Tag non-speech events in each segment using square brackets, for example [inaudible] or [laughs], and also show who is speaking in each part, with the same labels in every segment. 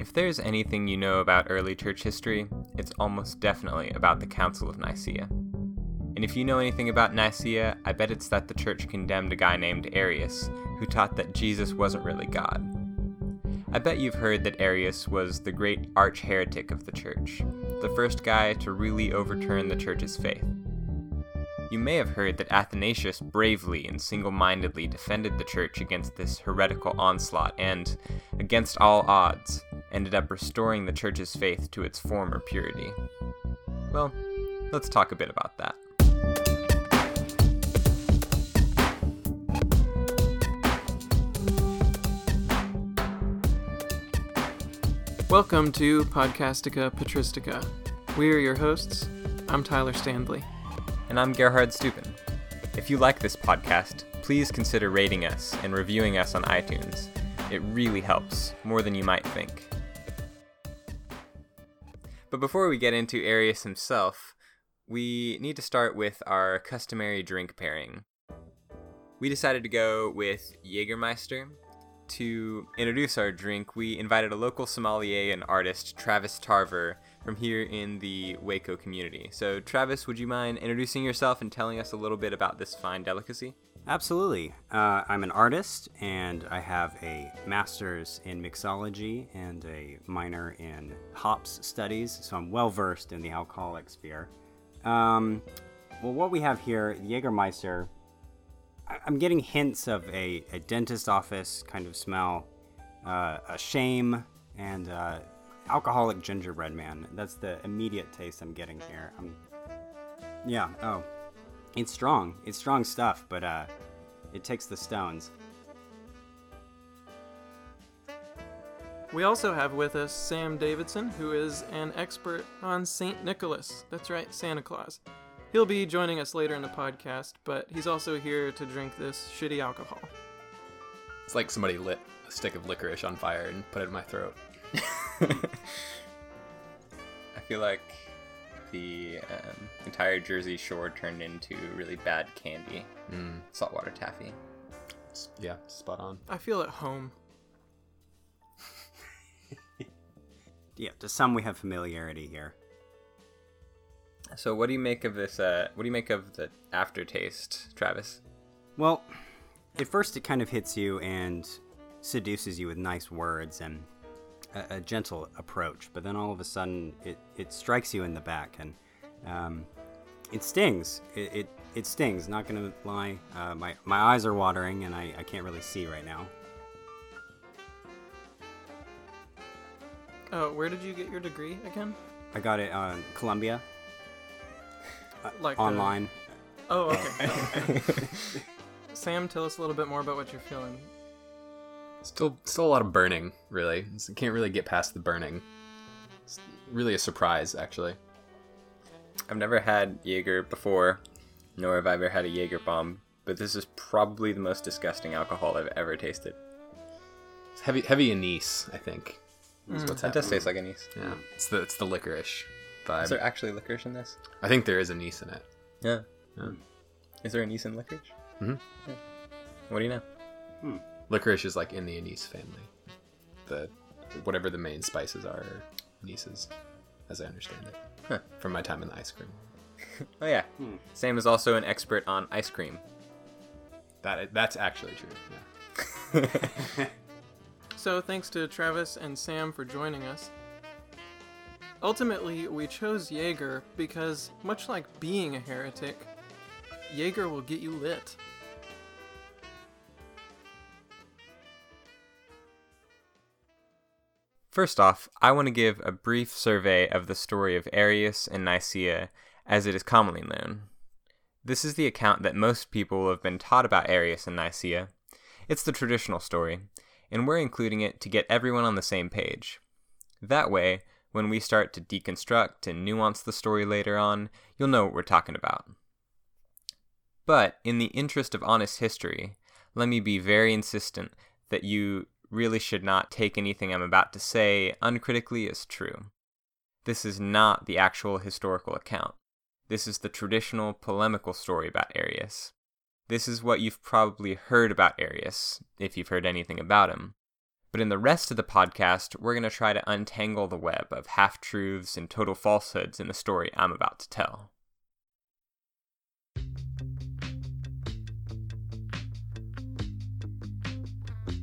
Speaker 1: If there's anything you know about early church history, it's almost definitely about the Council of Nicaea. And if you know anything about Nicaea, I bet it's that the church condemned a guy named Arius, who taught that Jesus wasn't really God. I bet you've heard that Arius was the great arch heretic of the church, the first guy to really overturn the church's faith. You may have heard that Athanasius bravely and single mindedly defended the church against this heretical onslaught and, against all odds, ended up restoring the church's faith to its former purity. Well, let's talk a bit about that.
Speaker 2: Welcome to Podcastica Patristica. We are your hosts. I'm Tyler Stanley.
Speaker 1: And I'm Gerhard Stupin. If you like this podcast, please consider rating us and reviewing us on iTunes. It really helps, more than you might think. But before we get into Arius himself, we need to start with our customary drink pairing. We decided to go with Jägermeister to introduce our drink, we invited a local sommelier and artist, Travis Tarver, from here in the Waco community. So, Travis, would you mind introducing yourself and telling us a little bit about this fine delicacy?
Speaker 3: Absolutely. Uh, I'm an artist and I have a master's in mixology and a minor in hops studies, so I'm well versed in the alcoholic sphere. Um, well, what we have here, Jägermeister I'm getting hints of a, a dentist office kind of smell, uh, a shame, and uh, alcoholic gingerbread man. That's the immediate taste I'm getting here. I'm, yeah. Oh, it's strong. It's strong stuff, but uh, it takes the stones.
Speaker 2: We also have with us Sam Davidson, who is an expert on St. Nicholas. That's right, Santa Claus. He'll be joining us later in the podcast, but he's also here to drink this shitty alcohol.
Speaker 4: It's like somebody lit a stick of licorice on fire and put it in my throat. [laughs]
Speaker 1: I feel like the um, entire Jersey Shore turned into really bad candy. Mm. Saltwater taffy.
Speaker 4: Yeah, spot on.
Speaker 2: I feel at home. [laughs]
Speaker 3: yeah, to some we have familiarity here.
Speaker 1: So, what do you make of this? Uh, what do you make of the aftertaste, Travis?
Speaker 3: Well, at first it kind of hits you and seduces you with nice words and a, a gentle approach, but then all of a sudden it, it strikes you in the back and um, it stings. It, it, it stings. Not gonna lie. Uh, my my eyes are watering and I, I can't really see right now.
Speaker 2: Oh, where did you get your degree again?
Speaker 3: I got it on Columbia [laughs]
Speaker 2: like
Speaker 3: online.
Speaker 2: The... Oh, okay. [laughs] Sam, tell us a little bit more about what you're feeling.
Speaker 4: Still, still a lot of burning. Really, can't really get past the burning. It's really a surprise, actually.
Speaker 1: I've never had Jaeger before, nor have I ever had a Jaeger bomb. But this is probably the most disgusting alcohol I've ever tasted.
Speaker 4: It's heavy, heavy anise, I think.
Speaker 1: Mm. What's it does taste like anise.
Speaker 4: Yeah, it's the it's the licorice vibe.
Speaker 1: Is there actually licorice in this?
Speaker 4: I think there is anise in it.
Speaker 1: Yeah. yeah. Is there anise in licorice?
Speaker 4: Mm-hmm.
Speaker 1: Yeah. What do you know?
Speaker 4: Hmm. Licorice is like in the anise family. The whatever the main spices are, anises, as I understand it, huh. from my time in the ice cream. [laughs]
Speaker 1: oh yeah. Hmm. Sam is also an expert on ice cream.
Speaker 4: That that's actually true.
Speaker 2: Yeah. [laughs] so thanks to Travis and Sam for joining us. Ultimately, we chose Jaeger because, much like being a heretic, Jaeger will get you lit.
Speaker 1: First off, I want to give a brief survey of the story of Arius and Nicaea as it is commonly known. This is the account that most people have been taught about Arius and Nicaea. It's the traditional story, and we're including it to get everyone on the same page. That way, when we start to deconstruct and nuance the story later on, you'll know what we're talking about. But in the interest of honest history, let me be very insistent that you really should not take anything I'm about to say uncritically as true. This is not the actual historical account. This is the traditional polemical story about Arius. This is what you've probably heard about Arius, if you've heard anything about him. But in the rest of the podcast, we're going to try to untangle the web of half truths and total falsehoods in the story I'm about to tell.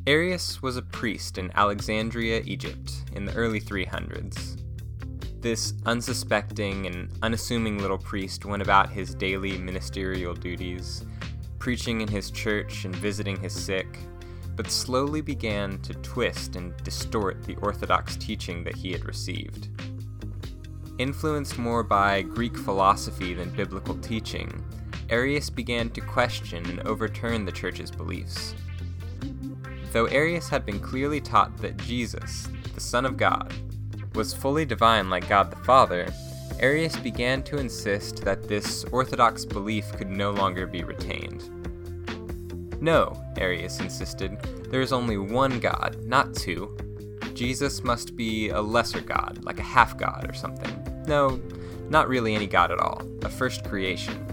Speaker 1: Arius was a priest in Alexandria, Egypt, in the early 300s. This unsuspecting and unassuming little priest went about his daily ministerial duties, preaching in his church and visiting his sick, but slowly began to twist and distort the orthodox teaching that he had received. Influenced more by Greek philosophy than biblical teaching, Arius began to question and overturn the church's beliefs. Though Arius had been clearly taught that Jesus, the Son of God, was fully divine like God the Father, Arius began to insist that this orthodox belief could no longer be retained. No, Arius insisted, there is only one God, not two. Jesus must be a lesser god, like a half god or something. No, not really any god at all, a first creation.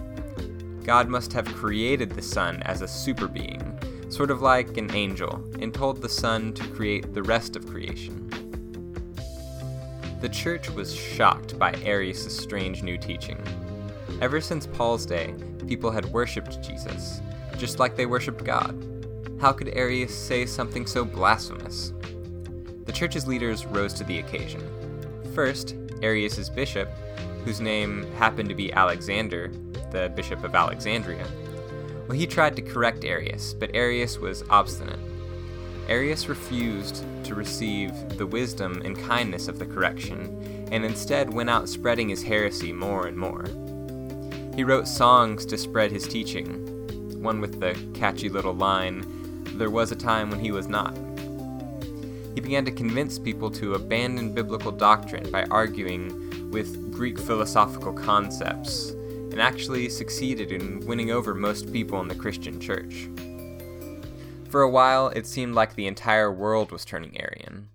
Speaker 1: God must have created the Son as a super being, sort of like an angel, and told the Son to create the rest of creation. The church was shocked by Arius' strange new teaching. Ever since Paul's day, people had worshipped Jesus, just like they worshipped God. How could Arius say something so blasphemous? The church's leaders rose to the occasion. First, Arius' bishop, whose name happened to be Alexander, the bishop of Alexandria, well, he tried to correct Arius, but Arius was obstinate. Arius refused to receive the wisdom and kindness of the correction, and instead went out spreading his heresy more and more. He wrote songs to spread his teaching, one with the catchy little line, There was a time when he was not. He began to convince people to abandon biblical doctrine by arguing with Greek philosophical concepts, and actually succeeded in winning over most people in the Christian church. For a while, it seemed like the entire world was turning Arian.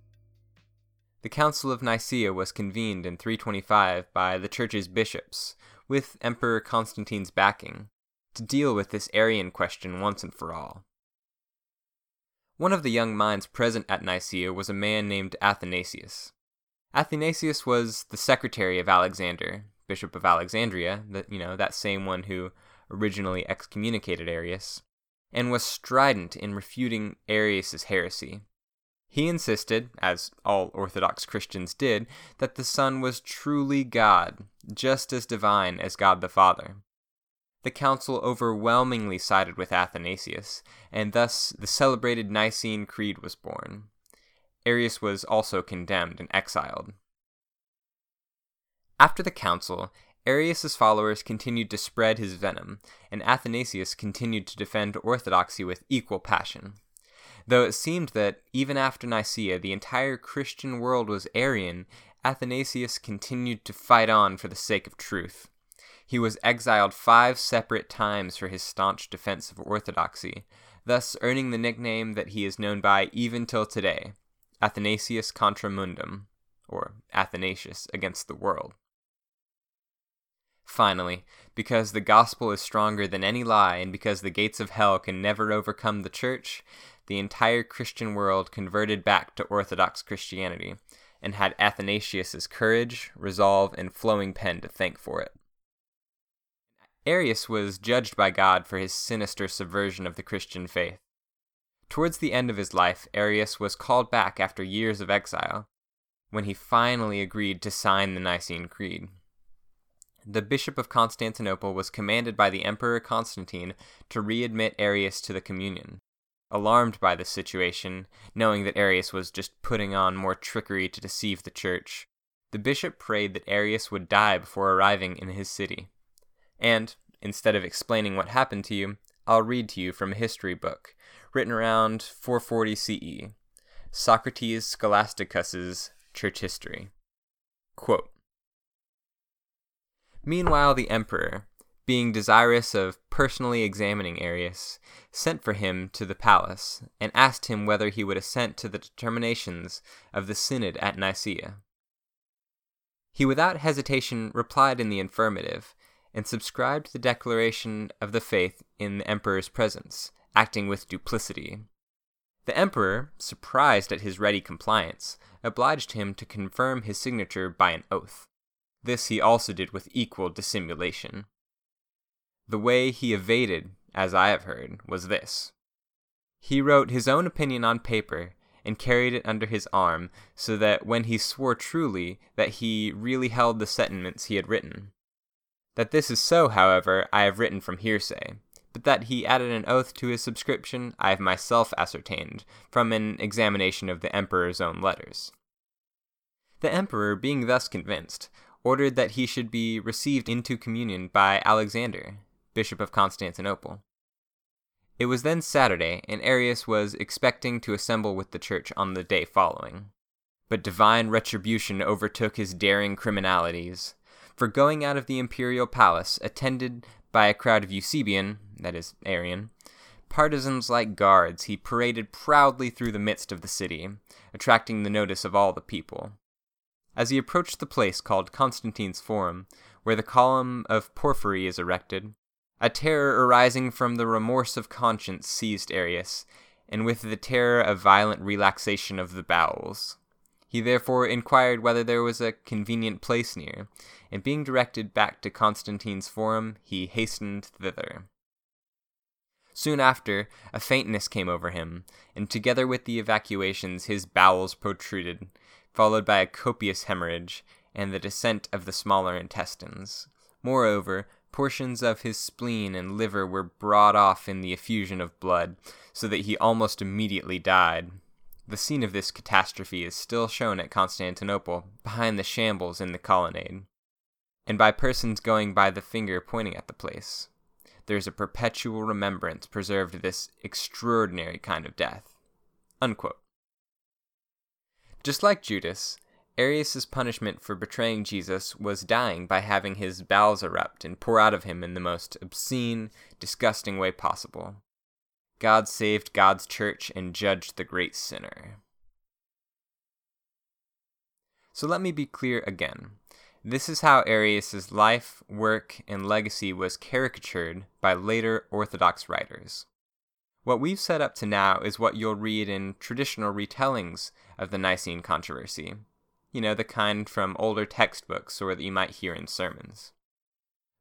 Speaker 1: The Council of Nicaea was convened in 325 by the church's bishops, with Emperor Constantine's backing, to deal with this Arian question once and for all. One of the young minds present at Nicaea was a man named Athanasius. Athanasius was the secretary of Alexander, Bishop of Alexandria, that you know, that same one who originally excommunicated Arius and was strident in refuting Arius's heresy. He insisted, as all Orthodox Christians did, that the Son was truly God, just as divine as God the Father. The council overwhelmingly sided with Athanasius, and thus the celebrated Nicene Creed was born. Arius was also condemned and exiled. After the council, Arius's followers continued to spread his venom, and Athanasius continued to defend orthodoxy with equal passion. Though it seemed that, even after Nicaea, the entire Christian world was Arian, Athanasius continued to fight on for the sake of truth. He was exiled five separate times for his staunch defense of orthodoxy, thus earning the nickname that he is known by even till today Athanasius contra mundum, or Athanasius against the world. Finally, because the gospel is stronger than any lie and because the gates of hell can never overcome the church, the entire Christian world converted back to Orthodox Christianity and had Athanasius's courage, resolve, and flowing pen to thank for it. Arius was judged by God for his sinister subversion of the Christian faith. Towards the end of his life, Arius was called back after years of exile, when he finally agreed to sign the Nicene Creed the Bishop of Constantinople was commanded by the Emperor Constantine to readmit Arius to the communion. Alarmed by this situation, knowing that Arius was just putting on more trickery to deceive the church, the bishop prayed that Arius would die before arriving in his city. And, instead of explaining what happened to you, I'll read to you from a history book written around 440 CE Socrates Scholasticus's Church History. Quote, Meanwhile, the emperor, being desirous of personally examining Arius, sent for him to the palace, and asked him whether he would assent to the determinations of the synod at Nicaea. He without hesitation replied in the affirmative, and subscribed the declaration of the faith in the emperor's presence, acting with duplicity. The emperor, surprised at his ready compliance, obliged him to confirm his signature by an oath. This he also did with equal dissimulation. The way he evaded, as I have heard, was this. He wrote his own opinion on paper and carried it under his arm so that when he swore truly that he really held the sentiments he had written. That this is so, however, I have written from hearsay, but that he added an oath to his subscription I have myself ascertained from an examination of the emperor's own letters. The emperor, being thus convinced, ordered that he should be received into communion by Alexander, Bishop of Constantinople. It was then Saturday, and Arius was expecting to assemble with the church on the day following. But divine retribution overtook his daring criminalities. For going out of the imperial palace, attended by a crowd of Eusebian, that is, Arian, partisans like guards, he paraded proudly through the midst of the city, attracting the notice of all the people. As he approached the place called Constantine's Forum, where the column of porphyry is erected, a terror arising from the remorse of conscience seized Arius, and with the terror a violent relaxation of the bowels. He therefore inquired whether there was a convenient place near, and being directed back to Constantine's Forum, he hastened thither. Soon after, a faintness came over him, and together with the evacuations his bowels protruded, followed by a copious hemorrhage, and the descent of the smaller intestines. Moreover, portions of his spleen and liver were brought off in the effusion of blood, so that he almost immediately died. The scene of this catastrophe is still shown at Constantinople, behind the shambles in the colonnade, and by persons going by the finger pointing at the place. There is a perpetual remembrance preserved of this extraordinary kind of death. Unquote. Just like Judas, Arius's punishment for betraying Jesus was dying by having his bowels erupt and pour out of him in the most obscene, disgusting way possible. God saved God's church and judged the great sinner. So let me be clear again. This is how Arius's life, work, and legacy was caricatured by later Orthodox writers. What we've set up to now is what you'll read in traditional retellings of the Nicene controversy. You know, the kind from older textbooks or that you might hear in sermons.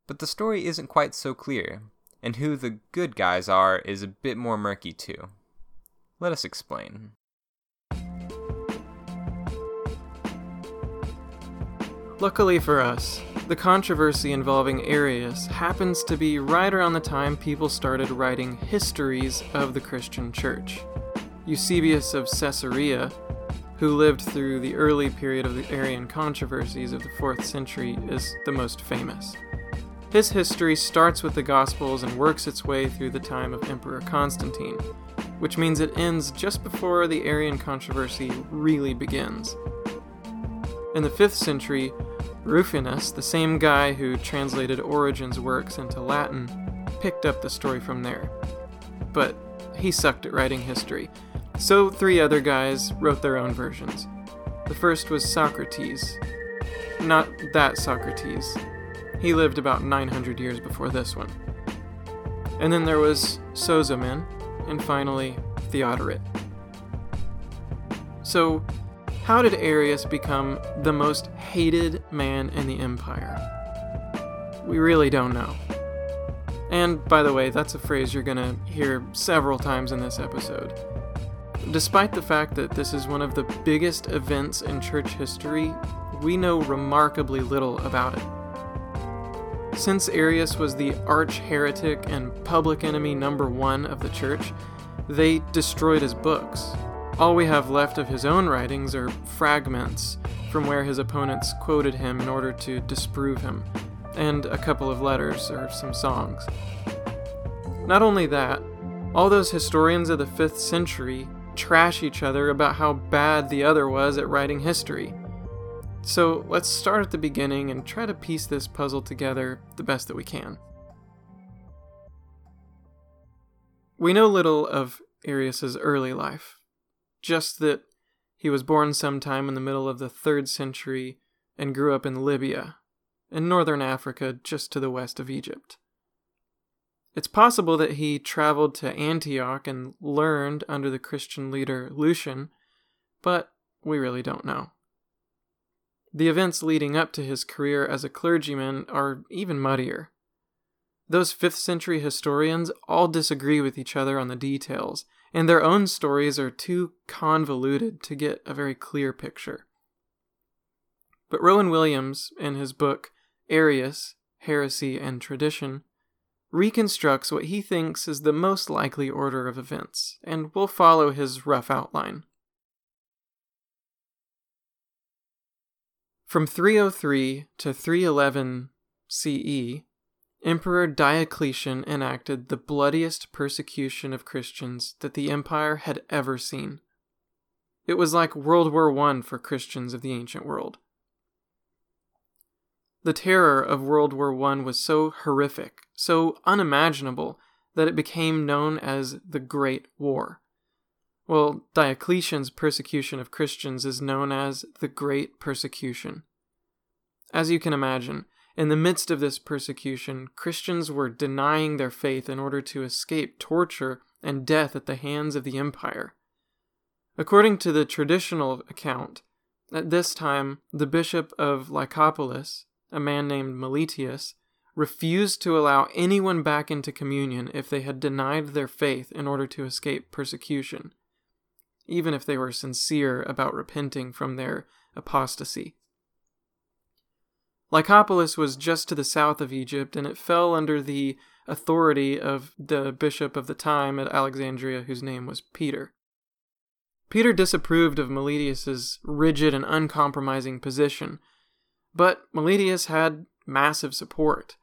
Speaker 1: But the story isn't quite so clear, and who the good guys are is a bit more murky too. Let us explain.
Speaker 2: Luckily for us, the controversy involving Arius happens to be right around the time people started writing histories of the Christian Church. Eusebius of Caesarea, who lived through the early period of the Arian controversies of the 4th century, is the most famous. His history starts with the Gospels and works its way through the time of Emperor Constantine, which means it ends just before the Arian controversy really begins. In the 5th century, Rufinus, the same guy who translated Origen's works into Latin, picked up the story from there. But he sucked at writing history, so three other guys wrote their own versions. The first was Socrates. Not that Socrates, he lived about 900 years before this one. And then there was Sozomen, and finally Theodoret. So, how did Arius become the most hated man in the empire? We really don't know. And by the way, that's a phrase you're gonna hear several times in this episode. Despite the fact that this is one of the biggest events in church history, we know remarkably little about it. Since Arius was the arch heretic and public enemy number one of the church, they destroyed his books. All we have left of his own writings are fragments from where his opponents quoted him in order to disprove him, and a couple of letters or some songs. Not only that, all those historians of the 5th century trash each other about how bad the other was at writing history. So let's start at the beginning and try to piece this puzzle together the best that we can. We know little of Arius's early life, just that he was born sometime in the middle of the 3rd century and grew up in Libya, in northern Africa just to the west of Egypt. It's possible that he traveled to Antioch and learned under the Christian leader Lucian, but we really don't know. The events leading up to his career as a clergyman are even muddier. Those 5th century historians all disagree with each other on the details, and their own stories are too convoluted to get a very clear picture. But Rowan Williams, in his book Arius Heresy and Tradition, reconstructs what he thinks is the most likely order of events, and we'll follow his rough outline. From 303 to 311 CE, Emperor Diocletian enacted the bloodiest persecution of Christians that the empire had ever seen. It was like World War I for Christians of the ancient world. The terror of World War I was so horrific, so unimaginable, that it became known as the Great War. Well, Diocletian's persecution of Christians is known as the Great Persecution. As you can imagine, in the midst of this persecution, Christians were denying their faith in order to escape torture and death at the hands of the empire. According to the traditional account, at this time, the bishop of Lycopolis, a man named Meletius, refused to allow anyone back into communion if they had denied their faith in order to escape persecution, even if they were sincere about repenting from their apostasy. Lycopolis was just to the south of Egypt, and it fell under the authority of the bishop of the time at Alexandria, whose name was Peter. Peter disapproved of Meletius's rigid and uncompromising position, but Meletius had massive support.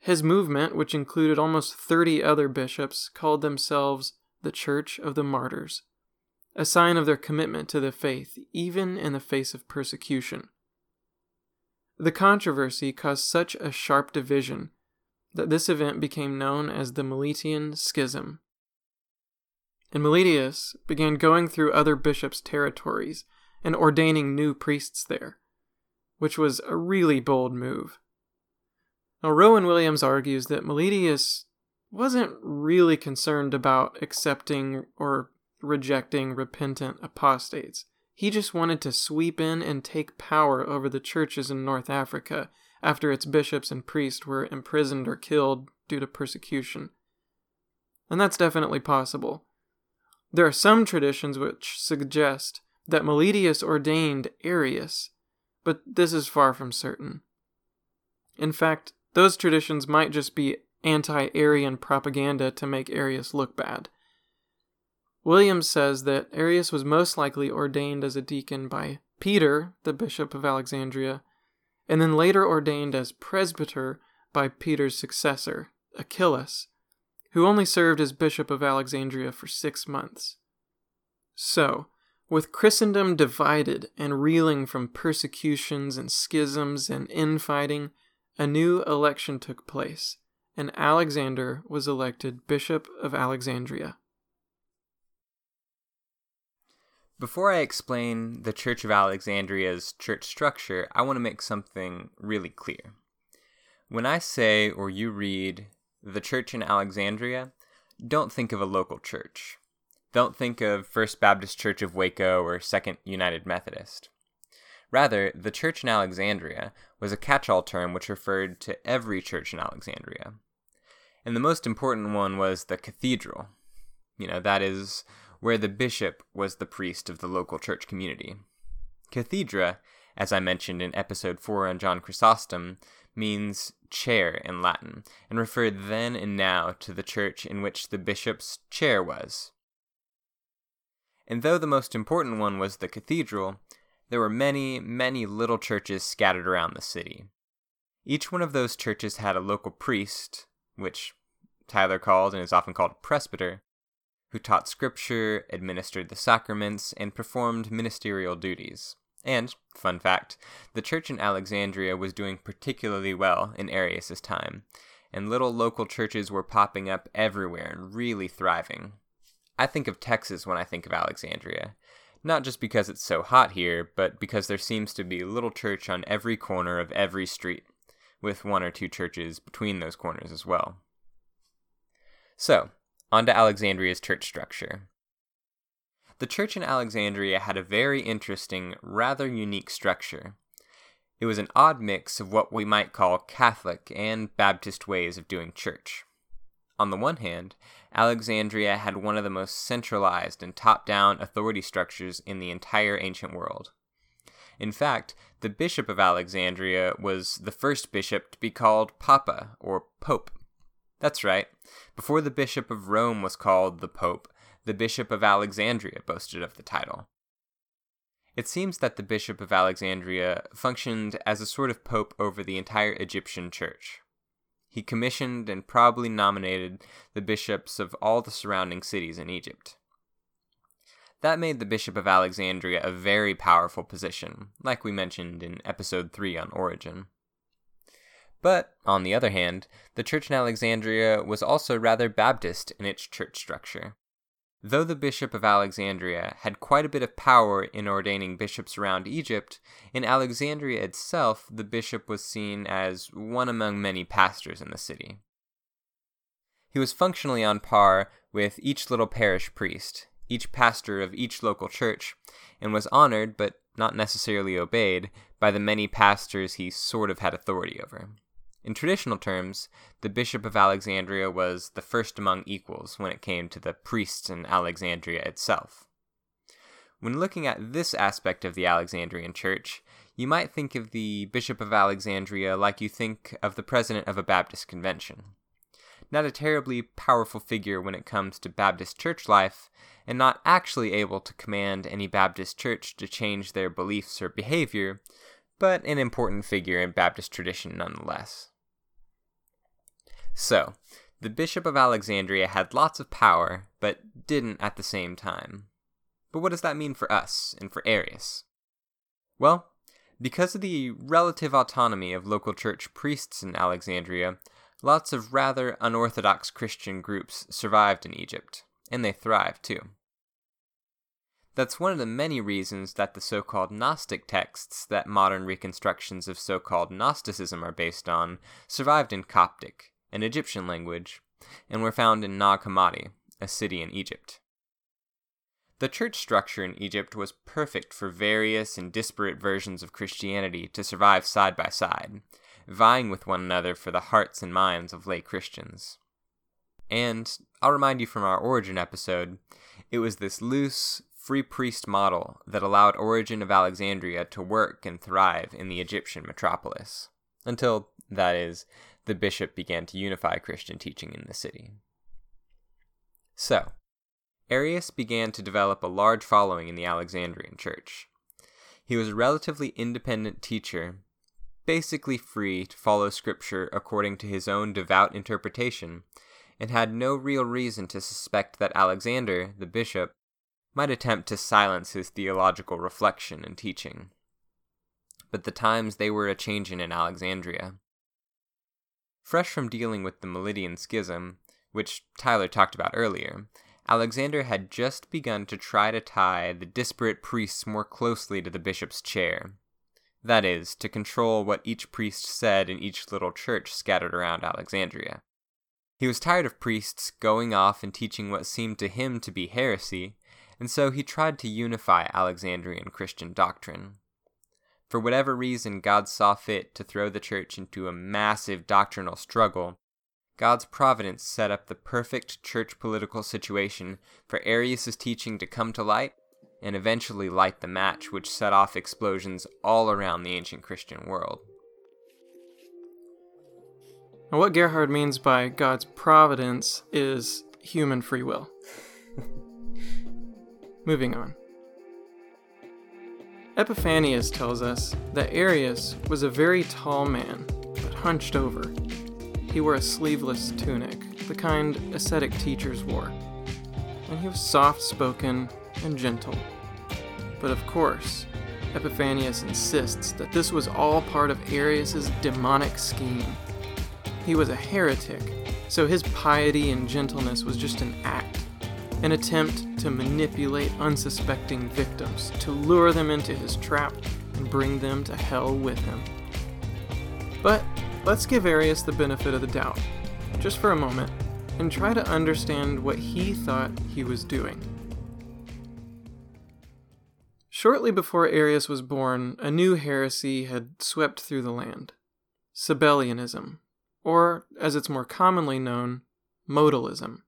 Speaker 2: His movement, which included almost 30 other bishops, called themselves the Church of the Martyrs, a sign of their commitment to the faith, even in the face of persecution. The controversy caused such a sharp division that this event became known as the Meletian Schism. And Meletius began going through other bishops' territories and ordaining new priests there, which was a really bold move. Now, Rowan Williams argues that Meletius wasn't really concerned about accepting or rejecting repentant apostates. He just wanted to sweep in and take power over the churches in North Africa after its bishops and priests were imprisoned or killed due to persecution. And that's definitely possible. There are some traditions which suggest that Meletius ordained Arius, but this is far from certain. In fact, those traditions might just be anti Arian propaganda to make Arius look bad. Williams says that Arius was most likely ordained as a deacon by Peter, the bishop of Alexandria, and then later ordained as presbyter by Peter's successor, Achillas, who only served as bishop of Alexandria for six months. So, with Christendom divided and reeling from persecutions and schisms and infighting, a new election took place, and Alexander was elected Bishop of Alexandria.
Speaker 1: Before I explain the Church of Alexandria's church structure, I want to make something really clear. When I say or you read the church in Alexandria, don't think of a local church. Don't think of First Baptist Church of Waco or Second United Methodist. Rather, the church in Alexandria was a catch all term which referred to every church in Alexandria. And the most important one was the cathedral. You know, that is where the bishop was the priest of the local church community. Cathedra, as I mentioned in episode 4 on John Chrysostom, means chair in Latin, and referred then and now to the church in which the bishop's chair was. And though the most important one was the cathedral, there were many, many little churches scattered around the city. Each one of those churches had a local priest, which Tyler called and is often called presbyter, who taught scripture, administered the sacraments, and performed ministerial duties. And, fun fact, the church in Alexandria was doing particularly well in Arius' time, and little local churches were popping up everywhere and really thriving. I think of Texas when I think of Alexandria, not just because it's so hot here, but because there seems to be a little church on every corner of every street, with one or two churches between those corners as well. So, on to Alexandria's church structure. The church in Alexandria had a very interesting, rather unique structure. It was an odd mix of what we might call Catholic and Baptist ways of doing church. On the one hand, Alexandria had one of the most centralized and top down authority structures in the entire ancient world. In fact, the Bishop of Alexandria was the first bishop to be called Papa, or Pope. That's right, before the Bishop of Rome was called the Pope, the Bishop of Alexandria boasted of the title. It seems that the Bishop of Alexandria functioned as a sort of pope over the entire Egyptian church. He commissioned and probably nominated the bishops of all the surrounding cities in Egypt. That made the Bishop of Alexandria a very powerful position, like we mentioned in episode 3 on Origen. But, on the other hand, the church in Alexandria was also rather Baptist in its church structure. Though the Bishop of Alexandria had quite a bit of power in ordaining bishops around Egypt, in Alexandria itself the bishop was seen as one among many pastors in the city. He was functionally on par with each little parish priest, each pastor of each local church, and was honored, but not necessarily obeyed, by the many pastors he sort of had authority over. In traditional terms, the Bishop of Alexandria was the first among equals when it came to the priests in Alexandria itself. When looking at this aspect of the Alexandrian Church, you might think of the Bishop of Alexandria like you think of the president of a Baptist convention. Not a terribly powerful figure when it comes to Baptist church life, and not actually able to command any Baptist church to change their beliefs or behavior, but an important figure in Baptist tradition nonetheless. So, the Bishop of Alexandria had lots of power, but didn't at the same time. But what does that mean for us and for Arius? Well, because of the relative autonomy of local church priests in Alexandria, lots of rather unorthodox Christian groups survived in Egypt, and they thrived too. That's one of the many reasons that the so called Gnostic texts that modern reconstructions of so called Gnosticism are based on survived in Coptic, an Egyptian language, and were found in Nag Hammadi, a city in Egypt. The church structure in Egypt was perfect for various and disparate versions of Christianity to survive side by side, vying with one another for the hearts and minds of lay Christians. And, I'll remind you from our Origen episode, it was this loose, free priest model that allowed Origen of Alexandria to work and thrive in the Egyptian metropolis. Until, that is, the bishop began to unify Christian teaching in the city. So, Arius began to develop a large following in the Alexandrian church. He was a relatively independent teacher, basically free to follow scripture according to his own devout interpretation, and had no real reason to suspect that Alexander, the bishop, might attempt to silence his theological reflection and teaching. But the times they were a changin' in Alexandria. Fresh from dealing with the Melitian Schism, which Tyler talked about earlier, Alexander had just begun to try to tie the disparate priests more closely to the bishop's chair. That is, to control what each priest said in each little church scattered around Alexandria. He was tired of priests going off and teaching what seemed to him to be heresy, and so he tried to unify Alexandrian Christian doctrine. For whatever reason God saw fit to throw the church into a massive doctrinal struggle, God's providence set up the perfect church political situation for Arius' teaching to come to light and eventually light the match which set off explosions all around the ancient Christian world.
Speaker 2: Now, what Gerhard means by God's providence is human free will. [laughs] Moving on. Epiphanius tells us that Arius was a very tall man, but hunched over. He wore a sleeveless tunic, the kind ascetic teachers wore, and he was soft spoken and gentle. But of course, Epiphanius insists that this was all part of Arius's demonic scheme. He was a heretic, so his piety and gentleness was just an act an attempt to manipulate unsuspecting victims, to lure them into his trap and bring them to hell with him. But let's give Arius the benefit of the doubt, just for a moment, and try to understand what he thought he was doing. Shortly before Arius was born, a new heresy had swept through the land Sabellianism, or, as it's more commonly known, modalism.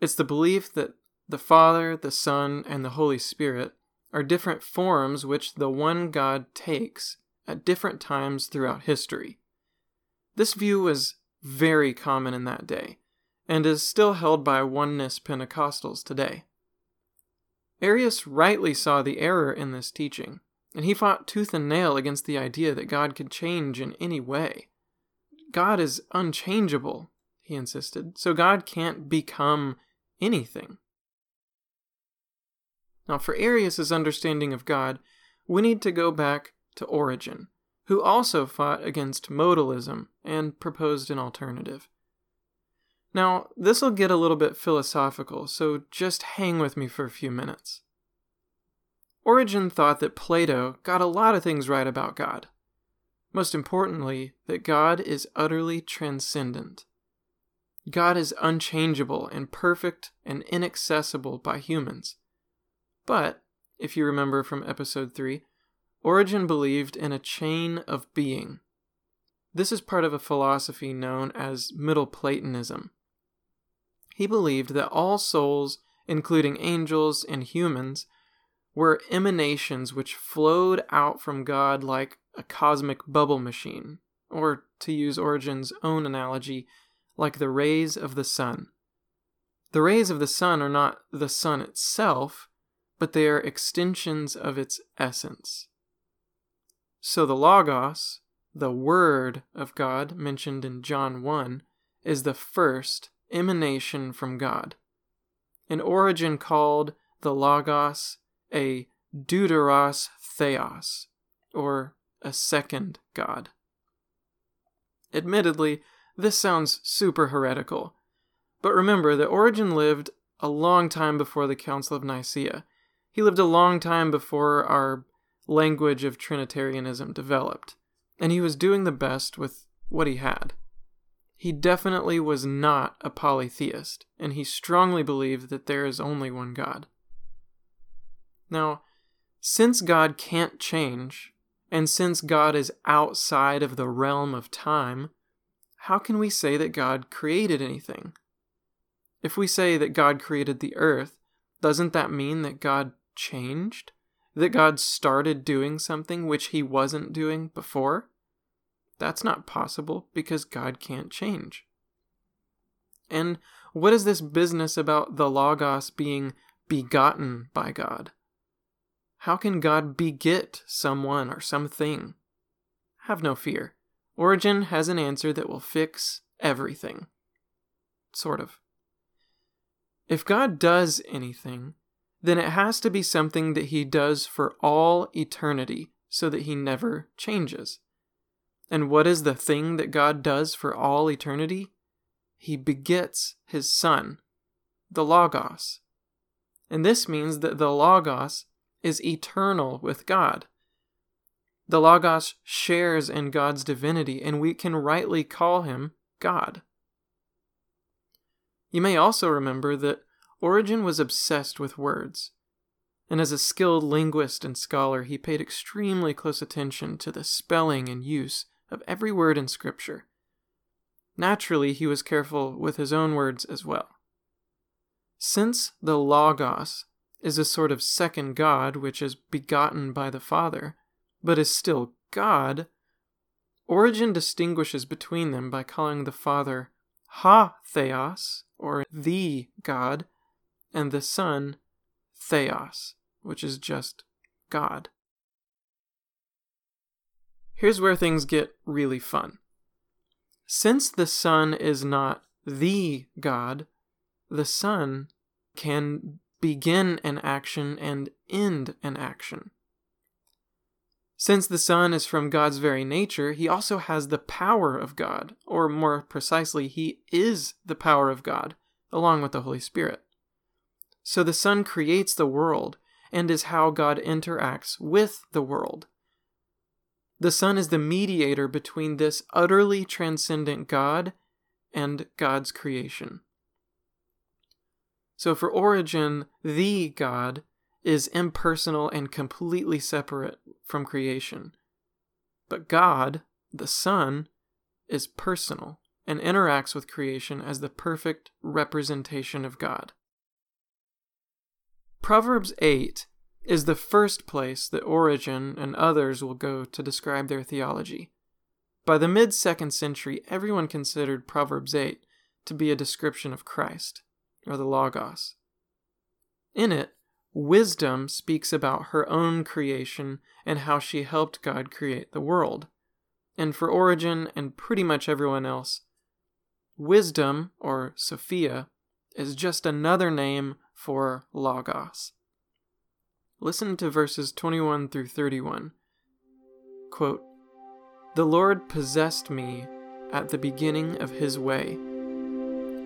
Speaker 2: It's the belief that the Father, the Son, and the Holy Spirit are different forms which the one God takes at different times throughout history. This view was very common in that day, and is still held by oneness Pentecostals today. Arius rightly saw the error in this teaching, and he fought tooth and nail against the idea that God could change in any way. God is unchangeable, he insisted, so God can't become anything. Now, for Arius's understanding of God, we need to go back to Origen, who also fought against modalism and proposed an alternative. Now, this will get a little bit philosophical, so just hang with me for a few minutes. Origen thought that Plato got a lot of things right about God. Most importantly, that God is utterly transcendent. God is unchangeable and perfect and inaccessible by humans. But, if you remember from episode 3, Origen believed in a chain of being. This is part of a philosophy known as Middle Platonism. He believed that all souls, including angels and humans, were emanations which flowed out from God like a cosmic bubble machine, or, to use Origen's own analogy, like the rays of the sun. The rays of the sun are not the sun itself, but they are extensions of its essence. So the Logos, the Word of God mentioned in John 1, is the first emanation from God. An Origen called the Logos a deuteros theos, or a second God. Admittedly, this sounds super heretical, but remember that Origen lived a long time before the Council of Nicaea, he lived a long time before our language of Trinitarianism developed, and he was doing the best with what he had. He definitely was not a polytheist, and he strongly believed that there is only one God. Now, since God can't change, and since God is outside of the realm of time, how can we say that God created anything? If we say that God created the earth, doesn't that mean that God changed? That God started doing something which he wasn't doing before? That's not possible because God can't change. And what is this business about the Logos being begotten by God? How can God beget someone or something? Have no fear. Origen has an answer that will fix everything. Sort of. If God does anything, then it has to be something that he does for all eternity so that he never changes. And what is the thing that God does for all eternity? He begets his Son, the Logos. And this means that the Logos is eternal with God. The Logos shares in God's divinity, and we can rightly call him God. You may also remember that Origen was obsessed with words, and as a skilled linguist and scholar, he paid extremely close attention to the spelling and use of every word in Scripture. Naturally, he was careful with his own words as well. Since the Logos is a sort of second God which is begotten by the Father, but is still God, Origen distinguishes between them by calling the Father Ha Theos, or the God, and the Son, Theos, which is just God. Here's where things get really fun. Since the Son is not the God, the Son can begin an action and end an action. Since the Son is from God's very nature, he also has the power of God, or more precisely, he is the power of God, along with the Holy Spirit. So the Son creates the world and is how God interacts with the world. The Son is the mediator between this utterly transcendent God and God's creation. So for Origen, the God is impersonal and completely separate from creation. But God, the Son, is personal and interacts with creation as the perfect representation of God. Proverbs 8 is the first place that Origen and others will go to describe their theology. By the mid second century, everyone considered Proverbs 8 to be a description of Christ, or the Logos. In it, wisdom speaks about her own creation and how she helped God create the world. And for Origen and pretty much everyone else, wisdom, or Sophia, is just another name for Logos. Listen to verses 21 through 31. Quote, The Lord possessed me at the beginning of his way,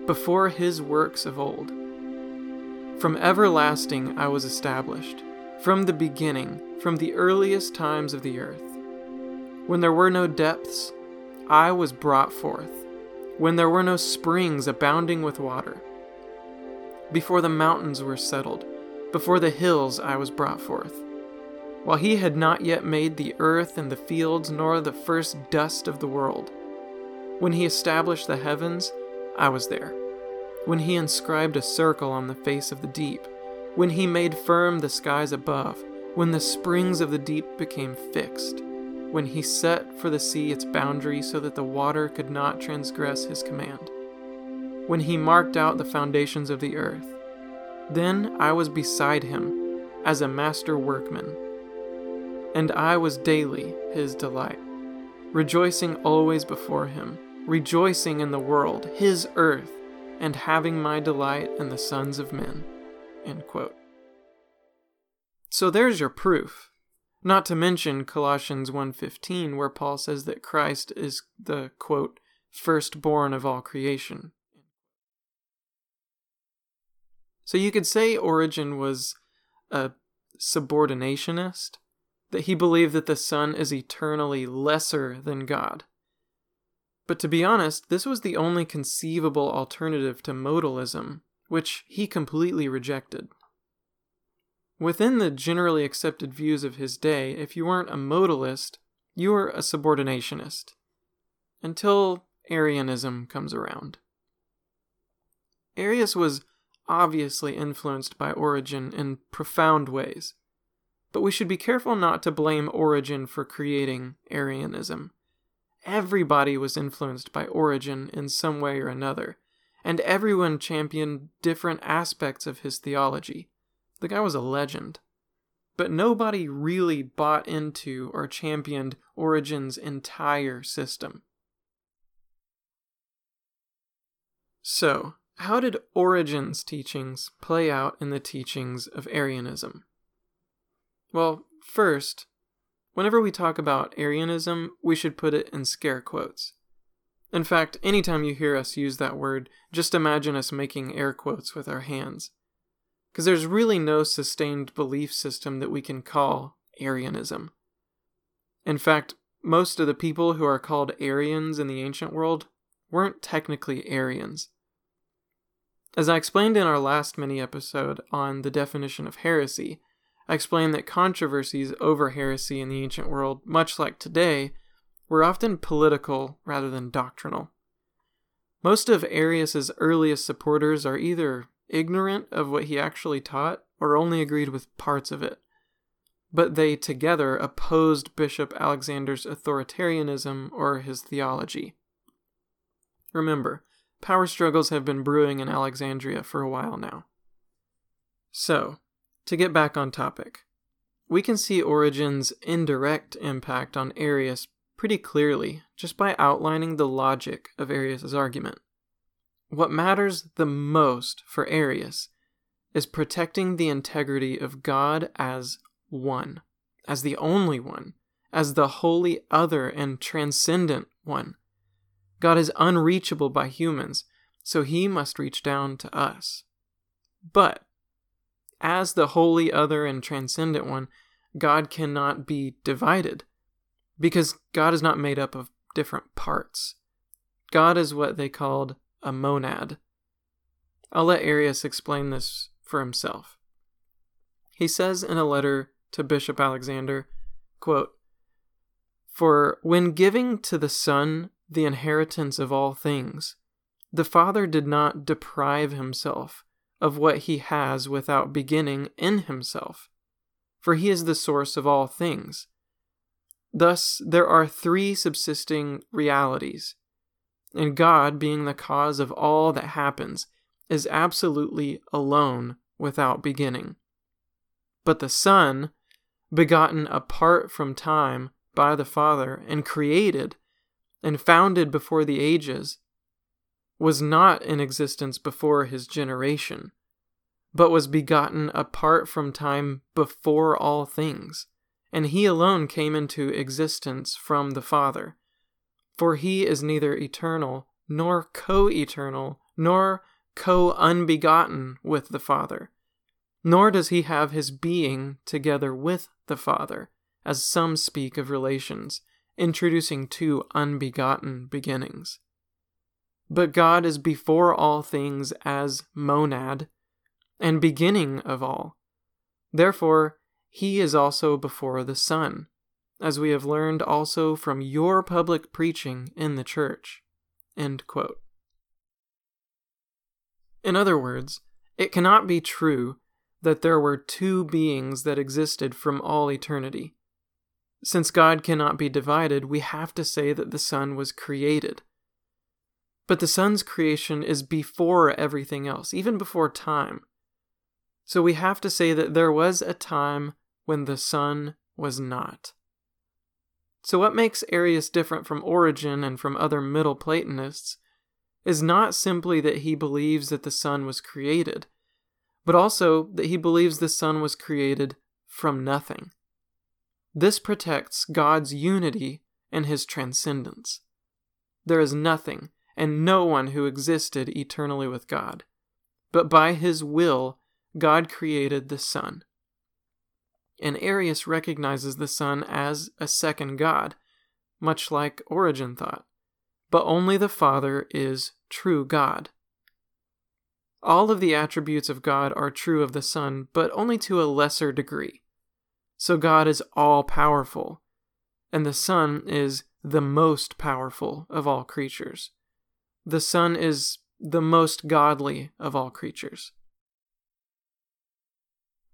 Speaker 2: before his works of old. From everlasting I was established, from the beginning, from the earliest times of the earth. When there were no depths, I was brought forth, when there were no springs abounding with water. Before the mountains were settled, before the hills I was brought forth. While he had not yet made the earth and the fields, nor the first dust of the world. When he established the heavens, I was there. When he inscribed a circle on the face of the deep. When he made firm the skies above. When the springs of the deep became fixed. When he set for the sea its boundary so that the water could not transgress his command. When he marked out the foundations of the earth then I was beside him as a master workman, and I was daily his delight, rejoicing always before him, rejoicing in the world, his earth, and having my delight in the sons of men. So there's your proof. Not to mention Colossians 1:15 where Paul says that Christ is the quote firstborn of all creation. So you could say Origen was a subordinationist, that he believed that the Son is eternally lesser than God. But to be honest, this was the only conceivable alternative to modalism, which he completely rejected. Within the generally accepted views of his day, if you weren't a modalist, you were a subordinationist. Until Arianism comes around. Arius was obviously influenced by Origen in profound ways. But we should be careful not to blame Origen for creating Arianism. Everybody was influenced by Origen in some way or another, and everyone championed different aspects of his theology. The guy was a legend. But nobody really bought into or championed Origen's entire system. So, how did Origen's teachings play out in the teachings of Arianism? Well, first, whenever we talk about Arianism, we should put it in scare quotes. In fact, anytime you hear us use that word, just imagine us making air quotes with our hands. Because there's really no sustained belief system that we can call Arianism. In fact, most of the people who are called Arians in the ancient world weren't technically Arians. As I explained in our last mini episode on the definition of heresy, I explained that controversies over heresy in the ancient world, much like today, were often political rather than doctrinal. Most of Arius's earliest supporters are either ignorant of what he actually taught or only agreed with parts of it. But they together opposed Bishop Alexander's authoritarianism or his theology. Remember, power struggles have been brewing in Alexandria for a while now. So, to get back on topic, we can see Origen's indirect impact on Arius pretty clearly just by outlining the logic of Arius's argument. What matters the most for Arius is protecting the integrity of God as one, as the only one, as the holy other and transcendent one. God is unreachable by humans, so he must reach down to us. But, as the holy other and transcendent one, God cannot be divided, because God is not made up of different parts. God is what they called a monad. I'll let Arius explain this for himself. He says in a letter to Bishop Alexander, quote, For when giving to the Son the inheritance of all things, the Father did not deprive himself of what he has without beginning in himself, for he is the source of all things. Thus, there are three subsisting realities, and God, being the cause of all that happens, is absolutely alone without beginning. But the Son, begotten apart from time by the Father, and created and founded before the ages, was not in existence before his generation, but was begotten apart from time before all things, and he alone came into existence from the Father. For he is neither eternal, nor co eternal, nor co unbegotten with the Father, nor does he have his being together with the Father, as some speak of relations, introducing two unbegotten beginnings. But God is before all things as monad, and beginning of all. Therefore, he is also before the Son, as we have learned also from your public preaching in the church. In other words, it cannot be true that there were two beings that existed from all eternity. Since God cannot be divided, we have to say that the Son was created. But the Son's creation is before everything else, even before time. So we have to say that there was a time when the Son was not. So, what makes Arius different from Origen and from other Middle Platonists is not simply that he believes that the Son was created, but also that he believes the Son was created from nothing. This protects God's unity and his transcendence. There is nothing and no one who existed eternally with God, but by his will, God created the Son. And Arius recognizes the Son as a second God, much like Origen thought, but only the Father is true God. All of the attributes of God are true of the Son, but only to a lesser degree. So God is all powerful, and the Son is the most powerful of all creatures. The Son is the most godly of all creatures.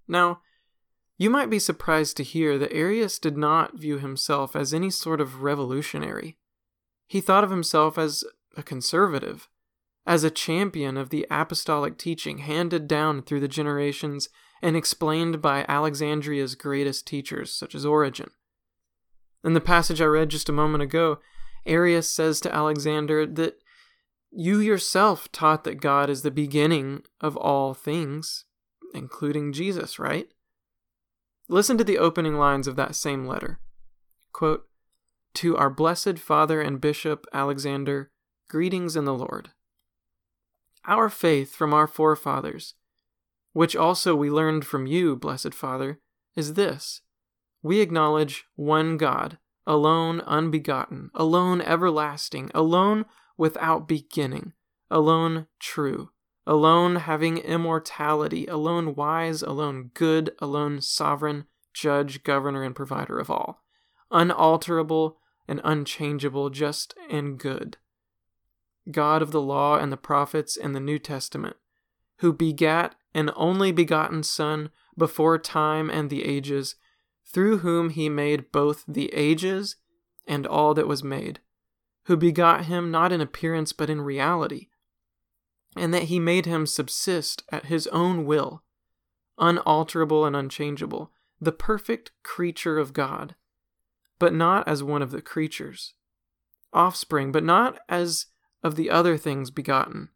Speaker 2: Now, you might be surprised to hear that Arius did not view himself as any sort of revolutionary. He thought of himself as a conservative, as a champion of the apostolic teaching handed down through the generations and explained by Alexandria's greatest teachers, such as Origen. In the passage I read just a moment ago, Arius says to Alexander that you yourself taught that God is the beginning of all things, including Jesus, right? Listen to the opening lines of that same letter. Quote, to our blessed Father and Bishop Alexander, greetings in the Lord. Our faith from our forefathers, which also we learned from you, blessed Father, is this We acknowledge one God, alone unbegotten, alone everlasting, alone without beginning, alone true, alone having immortality, alone wise, alone good, alone sovereign, judge, governor, and provider of all, unalterable and unchangeable, just and good. God of the law and the prophets and the New Testament, who begat an only begotten Son before time and the ages, through whom he made both the ages and all that was made, who begot him not in appearance but in reality, and that he made him subsist at his own will, unalterable and unchangeable, the perfect creature of God, but not as one of the creatures, offspring, but not as of the other things begotten,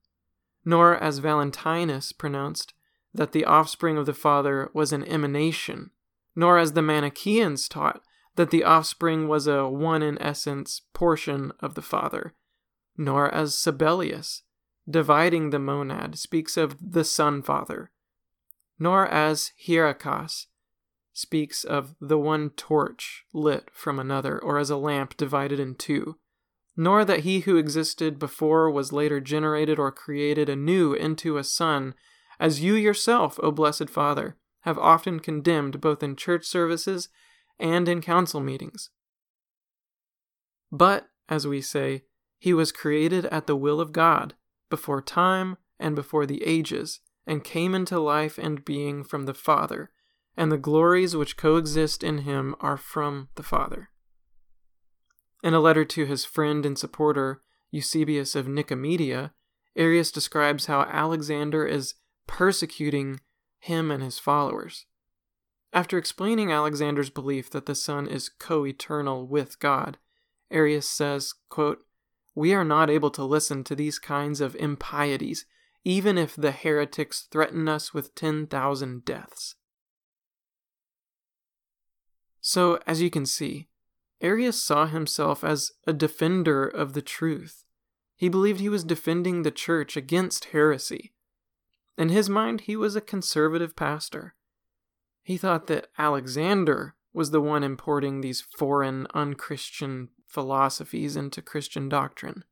Speaker 2: nor as Valentinus pronounced that the offspring of the Father was an emanation, nor as the Manichaeans taught that the offspring was a one in essence portion of the Father, nor as Sabellius, dividing the monad, speaks of the Son Father, nor as Hieracas speaks of the one torch lit from another, or as a lamp divided in two nor that he who existed before was later generated or created anew into a son, as you yourself, O blessed Father, have often condemned both in church services and in council meetings. But, as we say, he was created at the will of God, before time and before the ages, and came into life and being from the Father, and the glories which coexist in him are from the Father. In a letter to his friend and supporter, Eusebius of Nicomedia, Arius describes how Alexander is persecuting him and his followers. After explaining Alexander's belief that the Son is co eternal with God, Arius says, quote, We are not able to listen to these kinds of impieties, even if the heretics threaten us with 10,000 deaths. So, as you can see, Arius saw himself as a defender of the truth. He believed he was defending the church against heresy. In his mind, he was a conservative pastor. He thought that Alexander was the one importing these foreign, unchristian philosophies into Christian doctrine.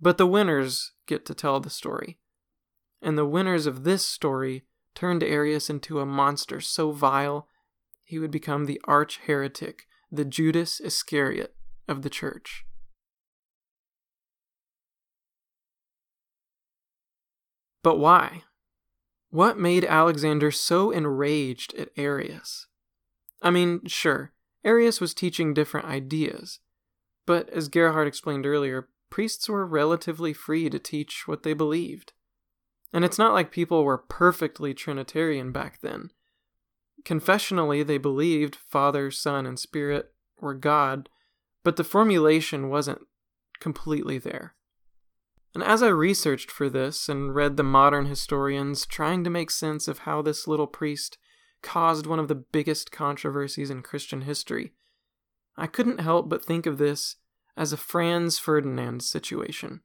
Speaker 2: But the winners get to tell the story. And the winners of this story turned Arius into a monster so vile he would become the arch heretic, the Judas Iscariot of the church. But why? What made Alexander so enraged at Arius? I mean, sure, Arius was teaching different ideas, but as Gerhard explained earlier, priests were relatively free to teach what they believed. And it's not like people were perfectly Trinitarian back then. Confessionally, they believed Father, Son, and Spirit were God, but the formulation wasn't completely there. And as I researched for this and read the modern historians trying to make sense of how this little priest caused one of the biggest controversies in Christian history, I couldn't help but think of this as a Franz Ferdinand situation.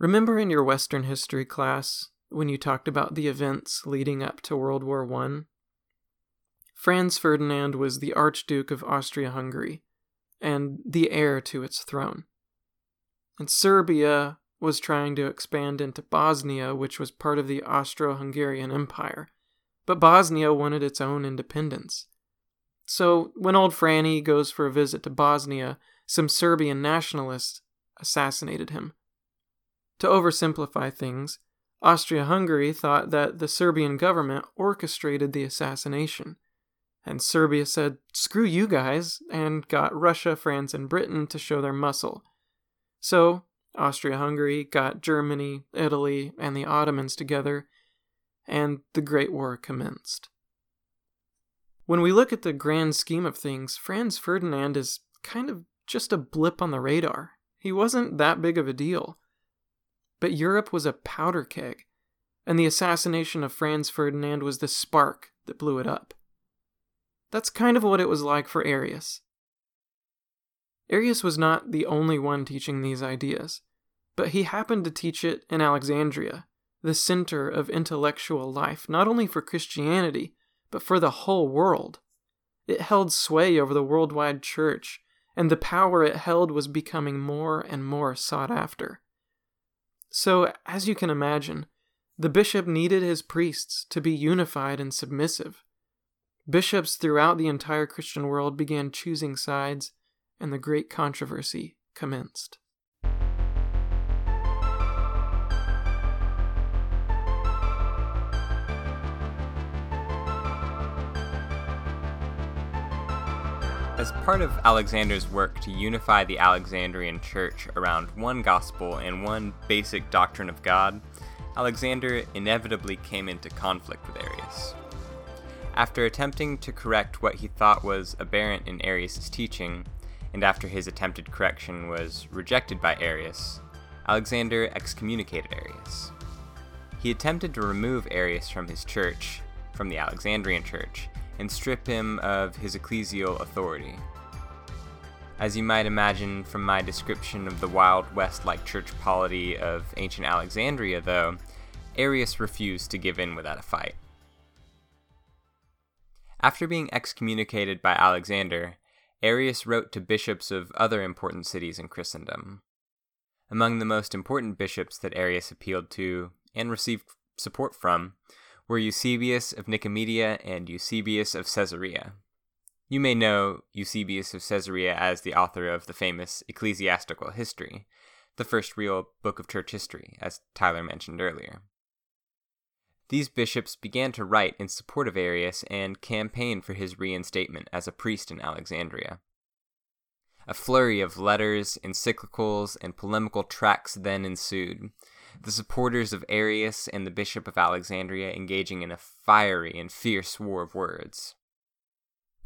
Speaker 2: Remember in your Western history class when you talked about the events leading up to World War I? Franz Ferdinand was the Archduke of Austria Hungary and the heir to its throne. And Serbia was trying to expand into Bosnia, which was part of the Austro Hungarian Empire. But Bosnia wanted its own independence. So, when old Franny goes for a visit to Bosnia, some Serbian nationalists assassinated him. To oversimplify things, Austria Hungary thought that the Serbian government orchestrated the assassination. And Serbia said, screw you guys, and got Russia, France, and Britain to show their muscle. So, Austria Hungary got Germany, Italy, and the Ottomans together, and the Great War commenced. When we look at the grand scheme of things, Franz Ferdinand is kind of just a blip on the radar. He wasn't that big of a deal. But Europe was a powder keg, and the assassination of Franz Ferdinand was the spark that blew it up. That's kind of what it was like for Arius. Arius was not the only one teaching these ideas, but he happened to teach it in Alexandria, the center of intellectual life, not only for Christianity, but for the whole world. It held sway over the worldwide church, and the power it held was becoming more and more sought after. So, as you can imagine, the bishop needed his priests to be unified and submissive. Bishops throughout the entire Christian world began choosing sides, and the great controversy commenced.
Speaker 1: As part of Alexander's work to unify the Alexandrian church around one gospel and one basic doctrine of God, Alexander inevitably came into conflict with Arius. After attempting to correct what he thought was aberrant in Arius' teaching, and after his attempted correction was rejected by Arius, Alexander excommunicated Arius. He attempted to remove Arius from his church, from the Alexandrian church, and strip him of his ecclesial authority. As you might imagine from my description of the Wild West like church polity of ancient Alexandria, though, Arius refused to give in without a fight. After being excommunicated by Alexander, Arius wrote to bishops of other important cities in Christendom. Among the most important bishops that Arius appealed to and received support from were Eusebius of Nicomedia and Eusebius of Caesarea. You may know Eusebius of Caesarea as the author of the famous Ecclesiastical History, the first real book of church history, as Tyler mentioned earlier. These bishops began to write in support of Arius and campaign for his reinstatement as a priest in Alexandria. A flurry of letters, encyclicals, and polemical tracts then ensued, the supporters of Arius and the Bishop of Alexandria engaging in a fiery and fierce war of words.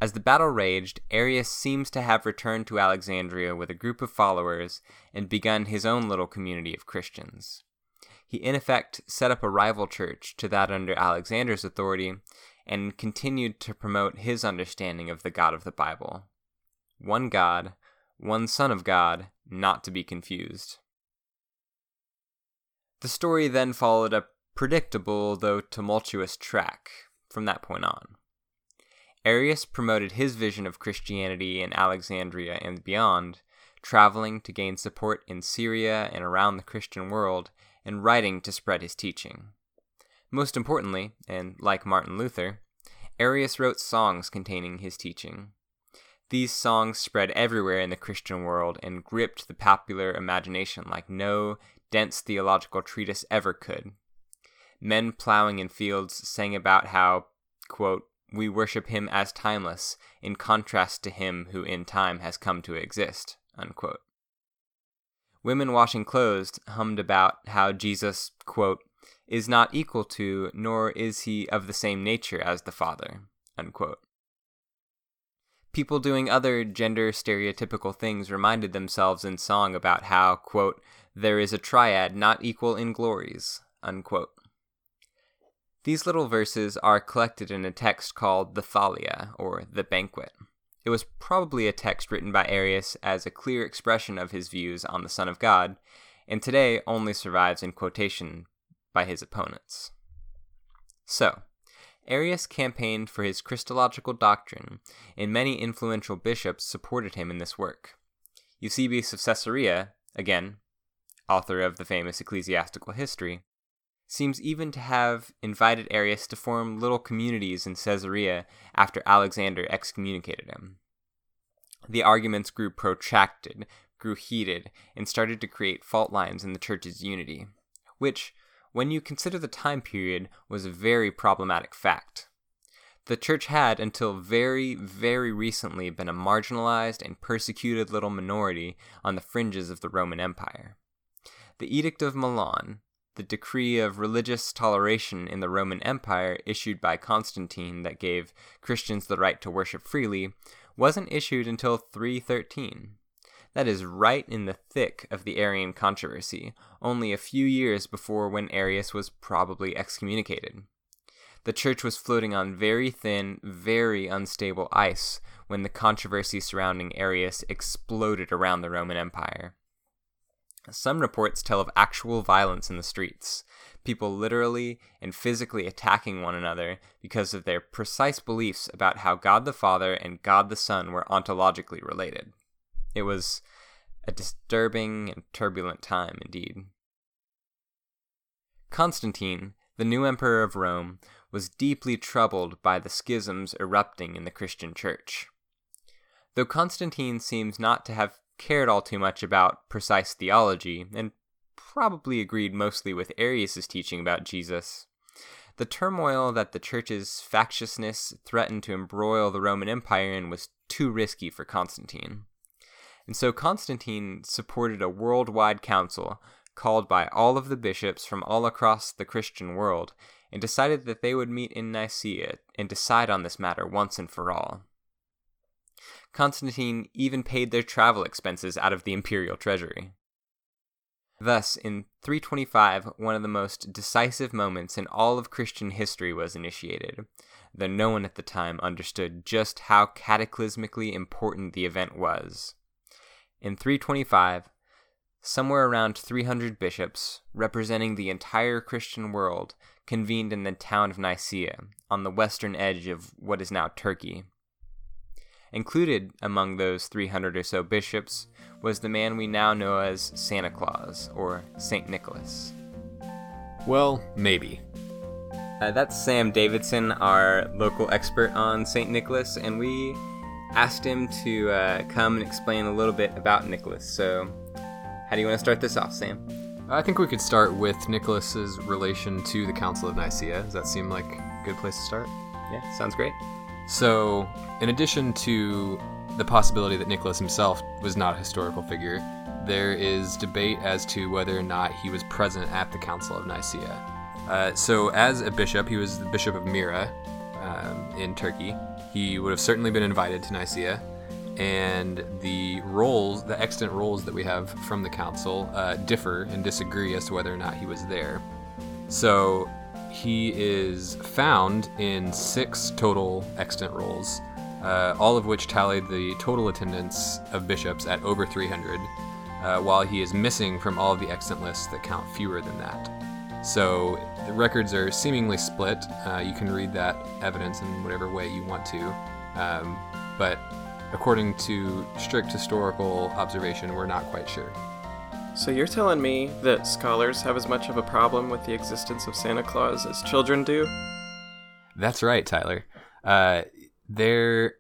Speaker 1: As the battle raged, Arius seems to have returned to Alexandria with a group of followers and begun his own little community of Christians. He, in effect, set up a rival church to that under Alexander's authority and continued to promote his understanding of the God of the Bible. One God, one Son of God, not to be confused. The story then followed a predictable, though tumultuous, track from that point on. Arius promoted his vision of Christianity in Alexandria and beyond, traveling to gain support in Syria and around the Christian world, and writing to spread his teaching. Most importantly, and like Martin Luther, Arius wrote songs containing his teaching. These songs spread everywhere in the Christian world and gripped the popular imagination like no dense theological treatise ever could. Men plowing in fields sang about how, quote, we worship him as timeless, in contrast to him who in time has come to exist. Unquote. Women washing clothes hummed about how Jesus, quote, is not equal to, nor is he of the same nature as the Father. Unquote. People doing other gender stereotypical things reminded themselves in song about how, quote, there is a triad not equal in glories. Unquote. These little verses are collected in a text called the Thalia, or the Banquet. It was probably a text written by Arius as a clear expression of his views on the Son of God, and today only survives in quotation by his opponents. So, Arius campaigned for his Christological doctrine, and many influential bishops supported him in this work. Eusebius of Caesarea, again, author of the famous Ecclesiastical History, seems even to have invited Arius to form little communities in Caesarea after Alexander excommunicated him. The arguments grew protracted, grew heated, and started to create fault lines in the church's unity, which, when you consider the time period, was a very problematic fact. The church had, until very, very recently, been a marginalized and persecuted little minority on the fringes of the Roman Empire. The Edict of Milan, the decree of religious toleration in the Roman Empire issued by Constantine that gave Christians the right to worship freely, wasn't issued until 313. That is right in the thick of the Arian controversy, only a few years before when Arius was probably excommunicated. The church was floating on very thin, very unstable ice when the controversy surrounding Arius exploded around the Roman Empire. Some reports tell of actual violence in the streets, people literally and physically attacking one another because of their precise beliefs about how God the Father and God the Son were ontologically related. It was a disturbing and turbulent time indeed. Constantine, the new emperor of Rome, was deeply troubled by the schisms erupting in the Christian Church. Though Constantine seems not to have cared all too much about precise theology, and probably agreed mostly with Arius's teaching about Jesus. The turmoil that the church's factiousness threatened to embroil the Roman Empire in was too risky for Constantine. And so Constantine supported a worldwide council called by all of the bishops from all across the Christian world and decided that they would meet in Nicaea and decide on this matter once and for all. Constantine even paid their travel expenses out of the imperial treasury. Thus, in 325, one of the most decisive moments in all of Christian history was initiated, though no one at the time understood just how cataclysmically important the event was. In 325, somewhere around 300 bishops, representing the entire Christian world, convened in the town of Nicaea, on the western edge of what is now Turkey. Included among those 300 or so bishops was the man we now know as Santa Claus, or St. Nicholas.
Speaker 4: Well, maybe.
Speaker 1: Uh, that's Sam Davidson, our local expert on St. Nicholas, and we asked him to uh, come and explain a little bit about Nicholas. So, how do you want to start this off, Sam?
Speaker 4: I think we could start with Nicholas's relation to the Council of Nicaea. Does that seem like a good place to start?
Speaker 1: Yeah, sounds great.
Speaker 4: So, in addition to the possibility that Nicholas himself was not a historical figure, there is debate as to whether or not he was present at the Council of Nicaea. Uh, so, as a bishop, he was the Bishop of Myra um, in Turkey. He would have certainly been invited to Nicaea, and the rolls, the extant rolls that we have from the council, uh, differ and disagree as to whether or not he was there. So, he is found in six total extant rolls, uh, all of which tallied the total attendance of bishops at over 300, uh, while he is missing from all of the extant lists that count fewer than that. So the records are seemingly split. Uh, you can read that evidence in whatever way you want to. Um, but according to strict historical observation, we're not quite sure.
Speaker 2: So you're telling me that scholars have as much of a problem with the existence of Santa Claus as children do?
Speaker 4: That's right, Tyler. Uh, there,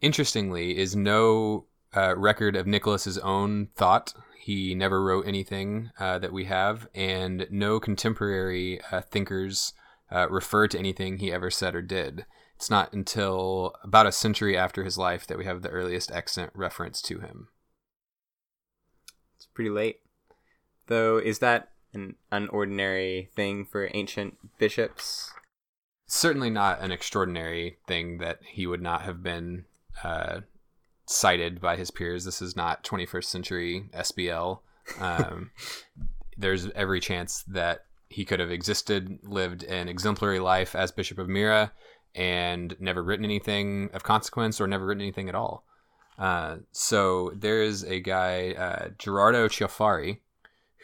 Speaker 4: interestingly, is no uh, record of Nicholas's own thought. He never wrote anything uh, that we have, and no contemporary uh, thinkers uh, refer to anything he ever said or did. It's not until about a century after his life that we have the earliest extant reference to him.
Speaker 1: It's pretty late. Though, is that an unordinary thing for ancient bishops?
Speaker 4: Certainly not an extraordinary thing that he would not have been uh, cited by his peers. This is not 21st century SBL. Um, [laughs] there's every chance that he could have existed, lived an exemplary life as Bishop of Myra, and never written anything of consequence or never written anything at all. Uh, so there is a guy, uh, Gerardo Cioffari,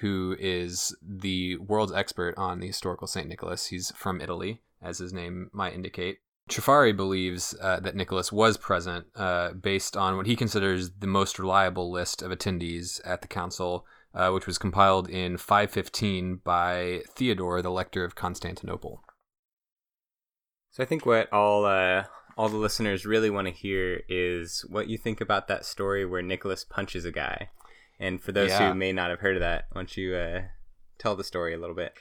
Speaker 4: who is the world's expert on the historical St. Nicholas. He's from Italy, as his name might indicate. Cioffari believes uh, that Nicholas was present uh, based on what he considers the most reliable list of attendees at the council, uh, which was compiled in 515 by Theodore, the Lector of Constantinople.
Speaker 1: So I think what all uh, all the listeners really want to hear is what you think about that story where Nicholas punches a guy. And for those
Speaker 4: Yeah.
Speaker 1: who may not have heard of that, why don't you uh, tell the story a little bit?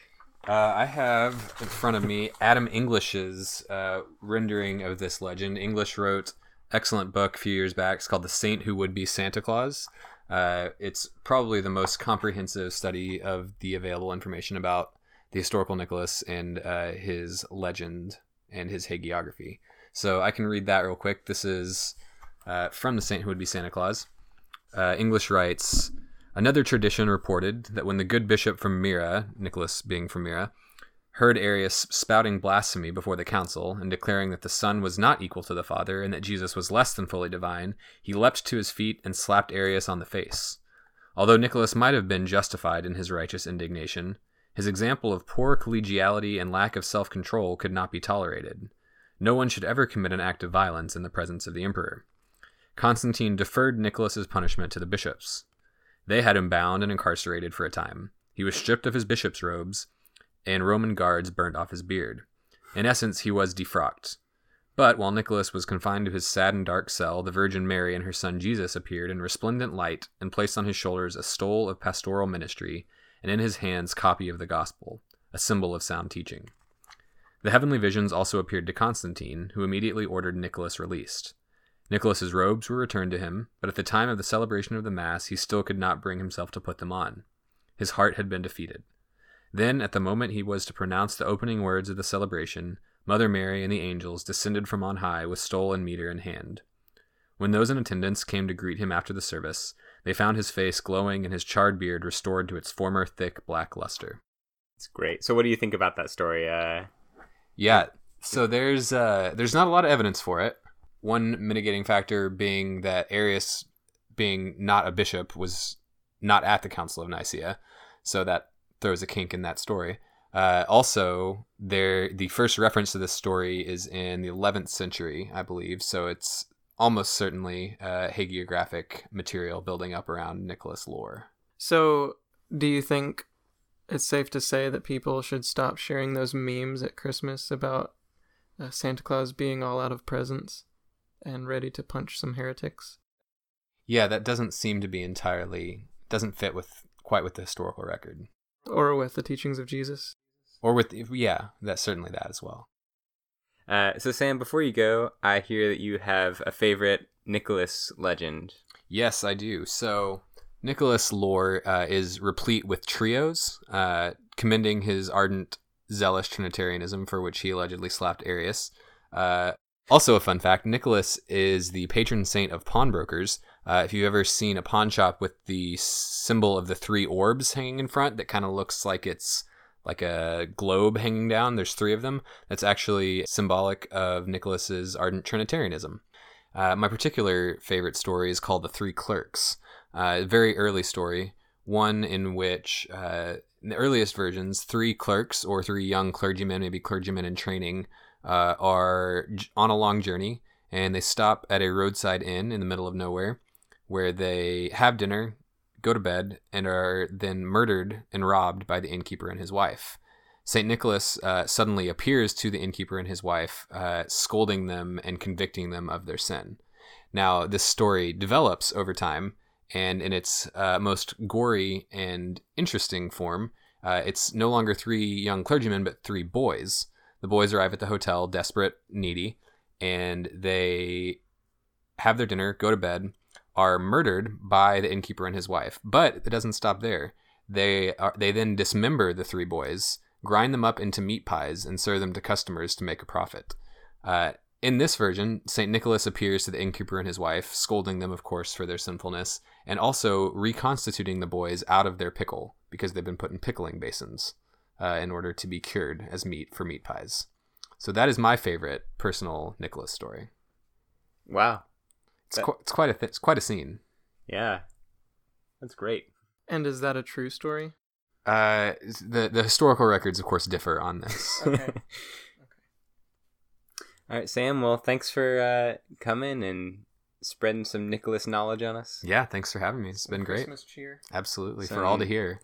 Speaker 4: Uh, I have in front of me Adam English's uh, rendering of this legend. English wrote excellent book a few years back. It's called "The Saint Who Would Be Santa Claus." Uh, it's probably the most comprehensive study of the available information about the historical Nicholas and uh, his legend and his hagiography. So I can read that real quick. This is uh, from "The Saint Who Would Be Santa Claus." Uh, English writes. Another tradition reported that when the good bishop from Myra, Nicholas being from Myra, heard Arius spouting blasphemy before the council and declaring that the Son was not equal to the Father and that Jesus was less than fully divine, he leapt to his feet and slapped Arius on the face. Although Nicholas might have been justified in his righteous indignation, his example of poor collegiality and lack of self control could not be tolerated. No one should ever commit an act of violence in the presence of the emperor. Constantine deferred Nicholas's punishment to the bishops. They had him bound and incarcerated for a time. He was stripped of his bishop's robes, and Roman guards burnt off his beard. In essence, he was defrocked. But while Nicholas was confined to his sad and dark cell, the Virgin Mary and her son Jesus appeared in resplendent light and placed on his shoulders a stole of pastoral ministry, and in his hands copy of the gospel, a symbol of sound teaching. The heavenly visions also appeared to Constantine, who immediately ordered Nicholas released. Nicholas's robes were returned to him, but at the time of the celebration of the Mass, he still could not bring himself to put them on. His heart had been defeated. Then, at the moment he was to pronounce the opening words of the celebration, Mother Mary and the angels descended from on high with stole and meter in hand. When those in attendance came to greet him after the service, they found his face glowing and his charred beard restored to its former thick black luster.
Speaker 1: It's great. So, what do you think about that story? Uh,
Speaker 4: Yeah, so there's uh, there's not a lot of evidence for it. One mitigating factor being that Arius, being not a bishop, was not at the Council of Nicaea, so that throws a kink in that story. Uh, also, there the first reference to this story is in the 11th century, I believe. So it's almost certainly uh, hagiographic material building up around Nicholas lore.
Speaker 2: So, do you think it's safe to say that people should stop sharing those memes at Christmas about uh, Santa Claus being all out of presents and ready to punch some heretics?
Speaker 4: Yeah, that doesn't seem to be entirely doesn't fit with quite with the historical record,
Speaker 2: Or with the teachings of Jesus?
Speaker 4: or with yeah, that's certainly that as well.
Speaker 1: Uh, so, Sam, before you go, I hear that you have a favorite Nicholas legend.
Speaker 4: Yes, I do. So Nicholas lore uh, is replete with trios, uh, commending his ardent, zealous Trinitarianism for which he allegedly slapped Arius. Uh, also, a fun fact: Nicholas is the patron saint of pawnbrokers. Uh, if you've ever seen a pawn shop with the symbol of the three orbs hanging in front, that kind of looks like it's like a globe hanging down. There's three of them. That's actually symbolic of Nicholas's ardent Trinitarianism. Uh, my particular favorite story is called The Three Clerks. Uh, a very early story, one in which, uh, in the earliest versions, three clerks or three young clergymen, maybe clergymen in training, uh, are on a long journey and they stop at a roadside inn in the middle of nowhere where they have dinner, go to bed, and are then murdered and robbed by the innkeeper and his wife. St. Nicholas uh, suddenly appears to the innkeeper and his wife, uh, scolding them and convicting them of their sin. Now, this story develops over time, and in its uh, most gory and interesting form, uh, it's no longer three young clergymen, but three boys. The boys arrive at the hotel, desperate, needy, and they have their dinner, go to bed, are murdered by the innkeeper and his wife. But it doesn't stop there. They are, they then dismember the three boys, grind them up into meat pies, and serve them to customers to make a profit. Uh, in this version, St. Nicholas appears to the innkeeper and his wife, scolding them, of course, for their sinfulness, and also reconstituting the boys out of their pickle because they've been put in pickling basins uh, in order to be cured as meat for meat pies. So that is my favorite personal Nicholas story.
Speaker 1: Wow.
Speaker 4: It's,
Speaker 1: That-
Speaker 4: qu- it's quite a th- it's quite a scene.
Speaker 1: Yeah. That's great.
Speaker 2: And is that a true story?
Speaker 4: Uh, the the historical records, of course, differ on this. [laughs]
Speaker 2: Okay.
Speaker 1: All right, Sam. Well, thanks for uh, coming and spreading some Nicholas knowledge on us.
Speaker 4: yeah, thanks for having me. It's been great.
Speaker 2: Christmas cheer.
Speaker 4: Absolutely,
Speaker 1: Some-
Speaker 4: for all to hear.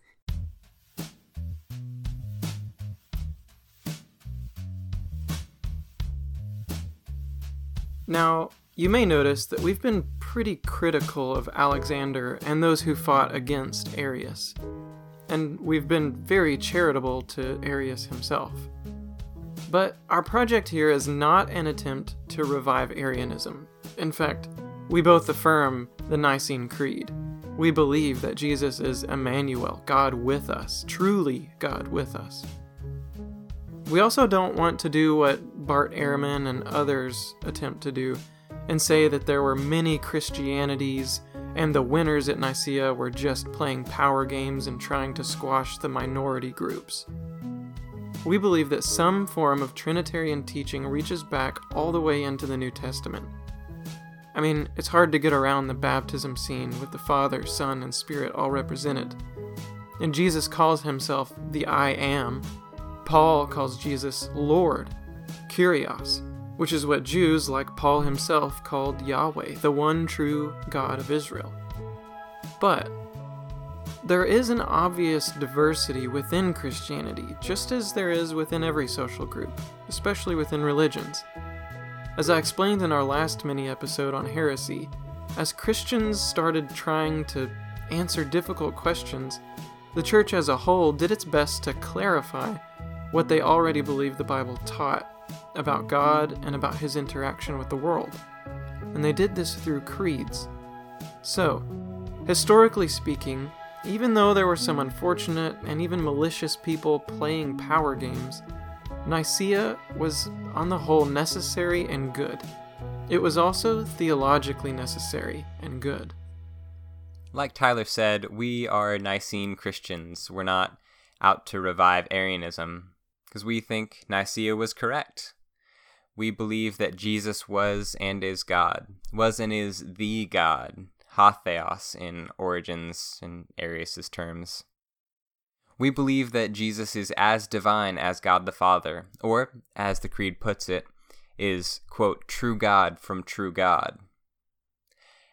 Speaker 2: Now, you may notice that we've been pretty critical of Alexander and those who fought against Arius. And we've been very charitable to Arius himself. But our project here is not an attempt to revive Arianism. In fact, we both affirm the Nicene Creed. We believe that Jesus is Emmanuel, God with us, truly God with us. We also don't want to do what Bart Ehrman and others attempt to do and say that there were many Christianities and the winners at Nicaea were just playing power games and trying to squash the minority groups. We believe that some form of Trinitarian teaching reaches back all the way into the New Testament. I mean, it's hard to get around the baptism scene with the Father, Son, and Spirit all represented. And Jesus calls himself the I Am, Paul calls Jesus Lord, Kyrios, which is what Jews like Paul himself called Yahweh, the one true God of Israel. But there is an obvious diversity within Christianity, just as there is within every social group, especially within religions. As I explained in our last mini episode on heresy, as Christians started trying to answer difficult questions, the church as a whole did its best to clarify what they already believed the Bible taught about God and about his interaction with the world. And they did this through creeds. So, historically speaking, even though there were some unfortunate and even malicious people playing power games, Nicaea was, on the whole, necessary and good. It was also theologically necessary and good.
Speaker 1: Like Tyler said, we are Nicene Christians. We're not out to revive Arianism because we think Nicaea was correct. We believe that Jesus was and is God, was and is the God, ho theos in Origen's and Arius' terms. We believe that Jesus is as divine as God the Father, or, as the Creed puts it, is, quote, true God from true God.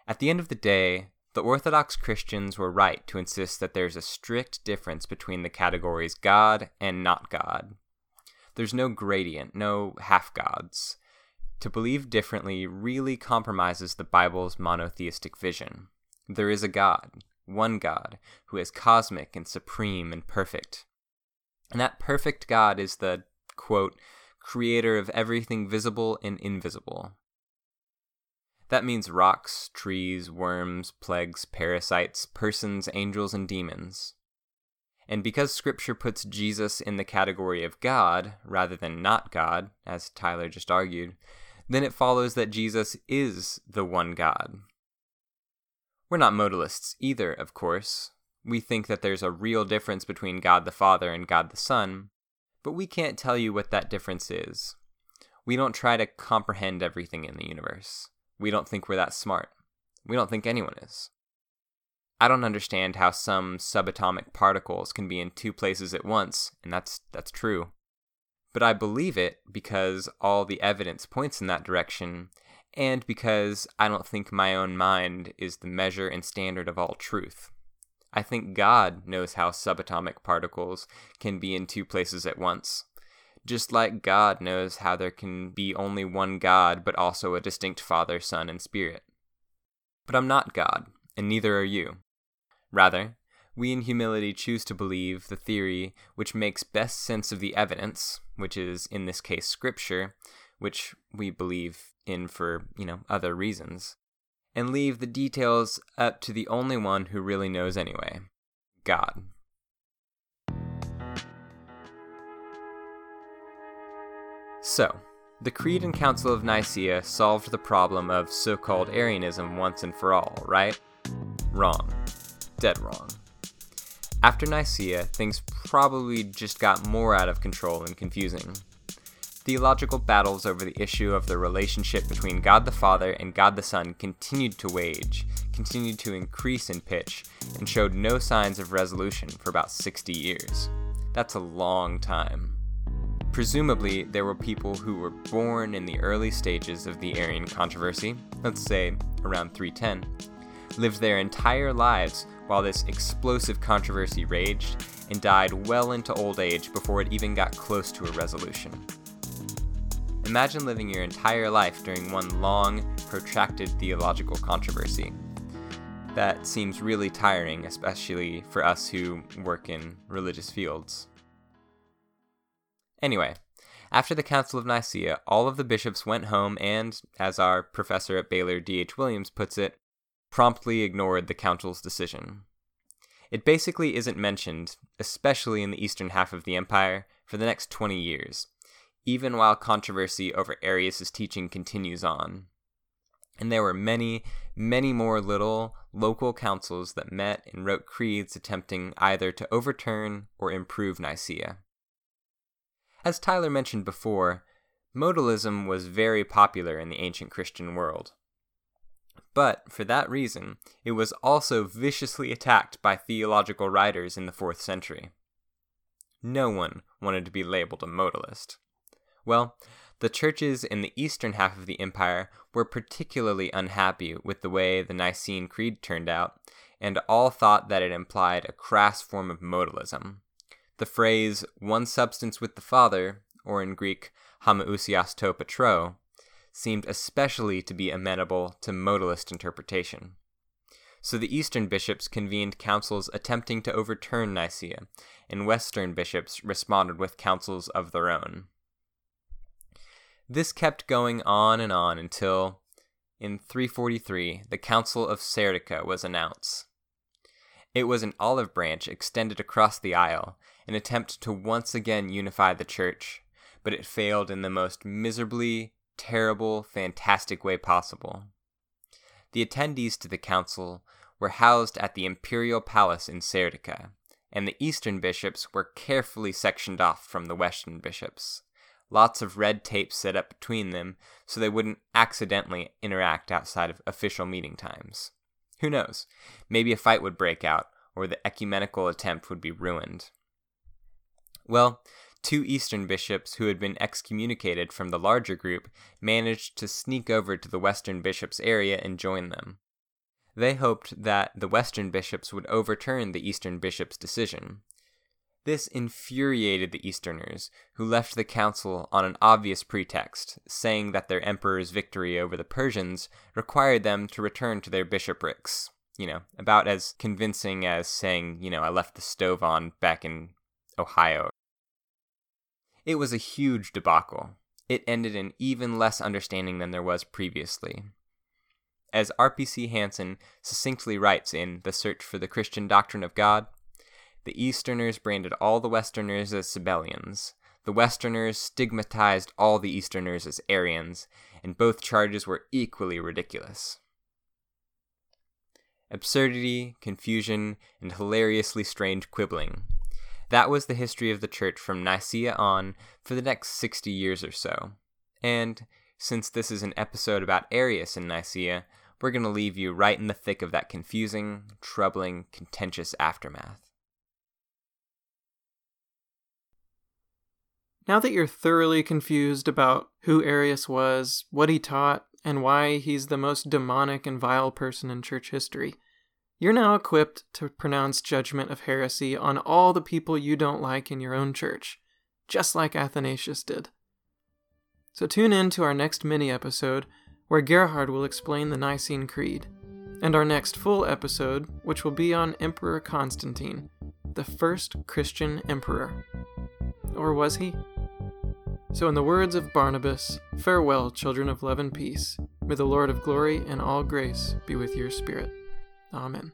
Speaker 1: At the end of the day, the Orthodox Christians were right to insist that there's a strict difference between the categories God and not God. There's no gradient, no half gods. To believe differently really compromises the Bible's monotheistic vision. There is a God, one God, who is cosmic and supreme and perfect. And that perfect God is the, quote, creator of everything visible and invisible. That means rocks, trees, worms, plagues, parasites, persons, angels, and demons. And because Scripture puts Jesus in the category of God rather than not God, as Tyler just argued, then it follows that Jesus is the one God. We're not modalists either, of course. We think that there's a real difference between God the Father and God the Son, but we can't tell you what that difference is. We don't try to comprehend everything in the universe. We don't think we're that smart. We don't think anyone is. I don't understand how some subatomic particles can be in two places at once, and that's that's true. But I believe it because all the evidence points in that direction, and because I don't think my own mind is the measure and standard of all truth. I think God knows how subatomic particles can be in two places at once. Just like God knows how there can be only one God, but also a distinct Father, Son, and Spirit. But I'm not God, and neither are you. Rather, we in humility choose to believe the theory which makes best sense of the evidence, which is in this case Scripture, which we believe in for, you know, other reasons, and leave the details up to the only one who really knows anyway God. So, the Creed and Council of Nicaea solved the problem of so called Arianism once and for all, right? Wrong. Dead wrong. After Nicaea, things probably just got more out of control and confusing. Theological battles over the issue of the relationship between God the Father and God the Son continued to wage, continued to increase in pitch, and showed no signs of resolution for about 60 years. That's a long time. Presumably, there were people who were born in the early stages of the Arian controversy, let's say around 310, lived their entire lives while this explosive controversy raged, and died well into old age before it even got close to a resolution. Imagine living your entire life during one long, protracted theological controversy. That seems really tiring, especially for us who work in religious fields. Anyway, after the Council of Nicaea, all of the bishops went home and, as our professor at Baylor D.H. Williams puts it, promptly ignored the council's decision. It basically isn't mentioned, especially in the eastern half of the empire, for the next 20 years, even while controversy over Arius' teaching continues on. And there were many, many more little local councils that met and wrote creeds attempting either to overturn or improve Nicaea. As Tyler mentioned before, modalism was very popular in the ancient Christian world. But for that reason, it was also viciously attacked by theological writers in the 4th century. No one wanted to be labeled a modalist. Well, the churches in the eastern half of the empire were particularly unhappy with the way the Nicene Creed turned out, and all thought that it implied a crass form of modalism. The phrase, one substance with the Father, or in Greek, homoousios to patro, seemed especially to be amenable to modalist interpretation. So the Eastern bishops convened councils attempting to overturn Nicaea, and Western bishops responded with councils of their own. This kept going on and on until, in 343, the Council of Serdica was announced. It was an olive branch extended across the aisle, an attempt to once again unify the church, but it failed in the most miserably terrible, fantastic way possible. The attendees to the council were housed at the imperial palace in Serdica, and the eastern bishops were carefully sectioned off from the western bishops. Lots of red tape set up between them so they wouldn't accidentally interact outside of official meeting times. Who knows? Maybe a fight would break out, or the ecumenical attempt would be ruined. Well, two Eastern bishops who had been excommunicated from the larger group managed to sneak over to the Western bishops' area and join them. they hoped that the Western bishops would overturn the Eastern bishops' decision. This infuriated the Easterners, who left the council on an obvious pretext, saying that their emperor's victory over the Persians required them to return to their bishoprics. You know, about as convincing as saying, you know, I left the stove on back in Ohio. It was a huge debacle. It ended in even less understanding than there was previously. As R.P.C. Hanson succinctly writes in The Search for the Christian Doctrine of God, the Easterners branded all the Westerners as Sabellians. The Westerners stigmatized all the Easterners as Arians, and both charges were equally ridiculous. Absurdity, confusion, and hilariously strange quibbling. That was the history of the church from Nicaea on for the next 60 years or so. And since this is an episode about Arius in Nicaea, we're going to leave you right in the thick of that confusing, troubling, contentious aftermath.
Speaker 2: Now that you're thoroughly confused about who Arius was, what he taught, and why he's the most demonic and vile person in church history, you're now equipped to pronounce judgment of heresy on all the people you don't like in your own church, just like Athanasius did. So tune in to our next mini episode where Gerhard will explain the Nicene Creed, and our next full episode, which will be on Emperor Constantine, the first Christian emperor. Or was he? So, in the words of Barnabas, farewell, children of love and peace. May the Lord of glory and all grace be with your spirit. Amen.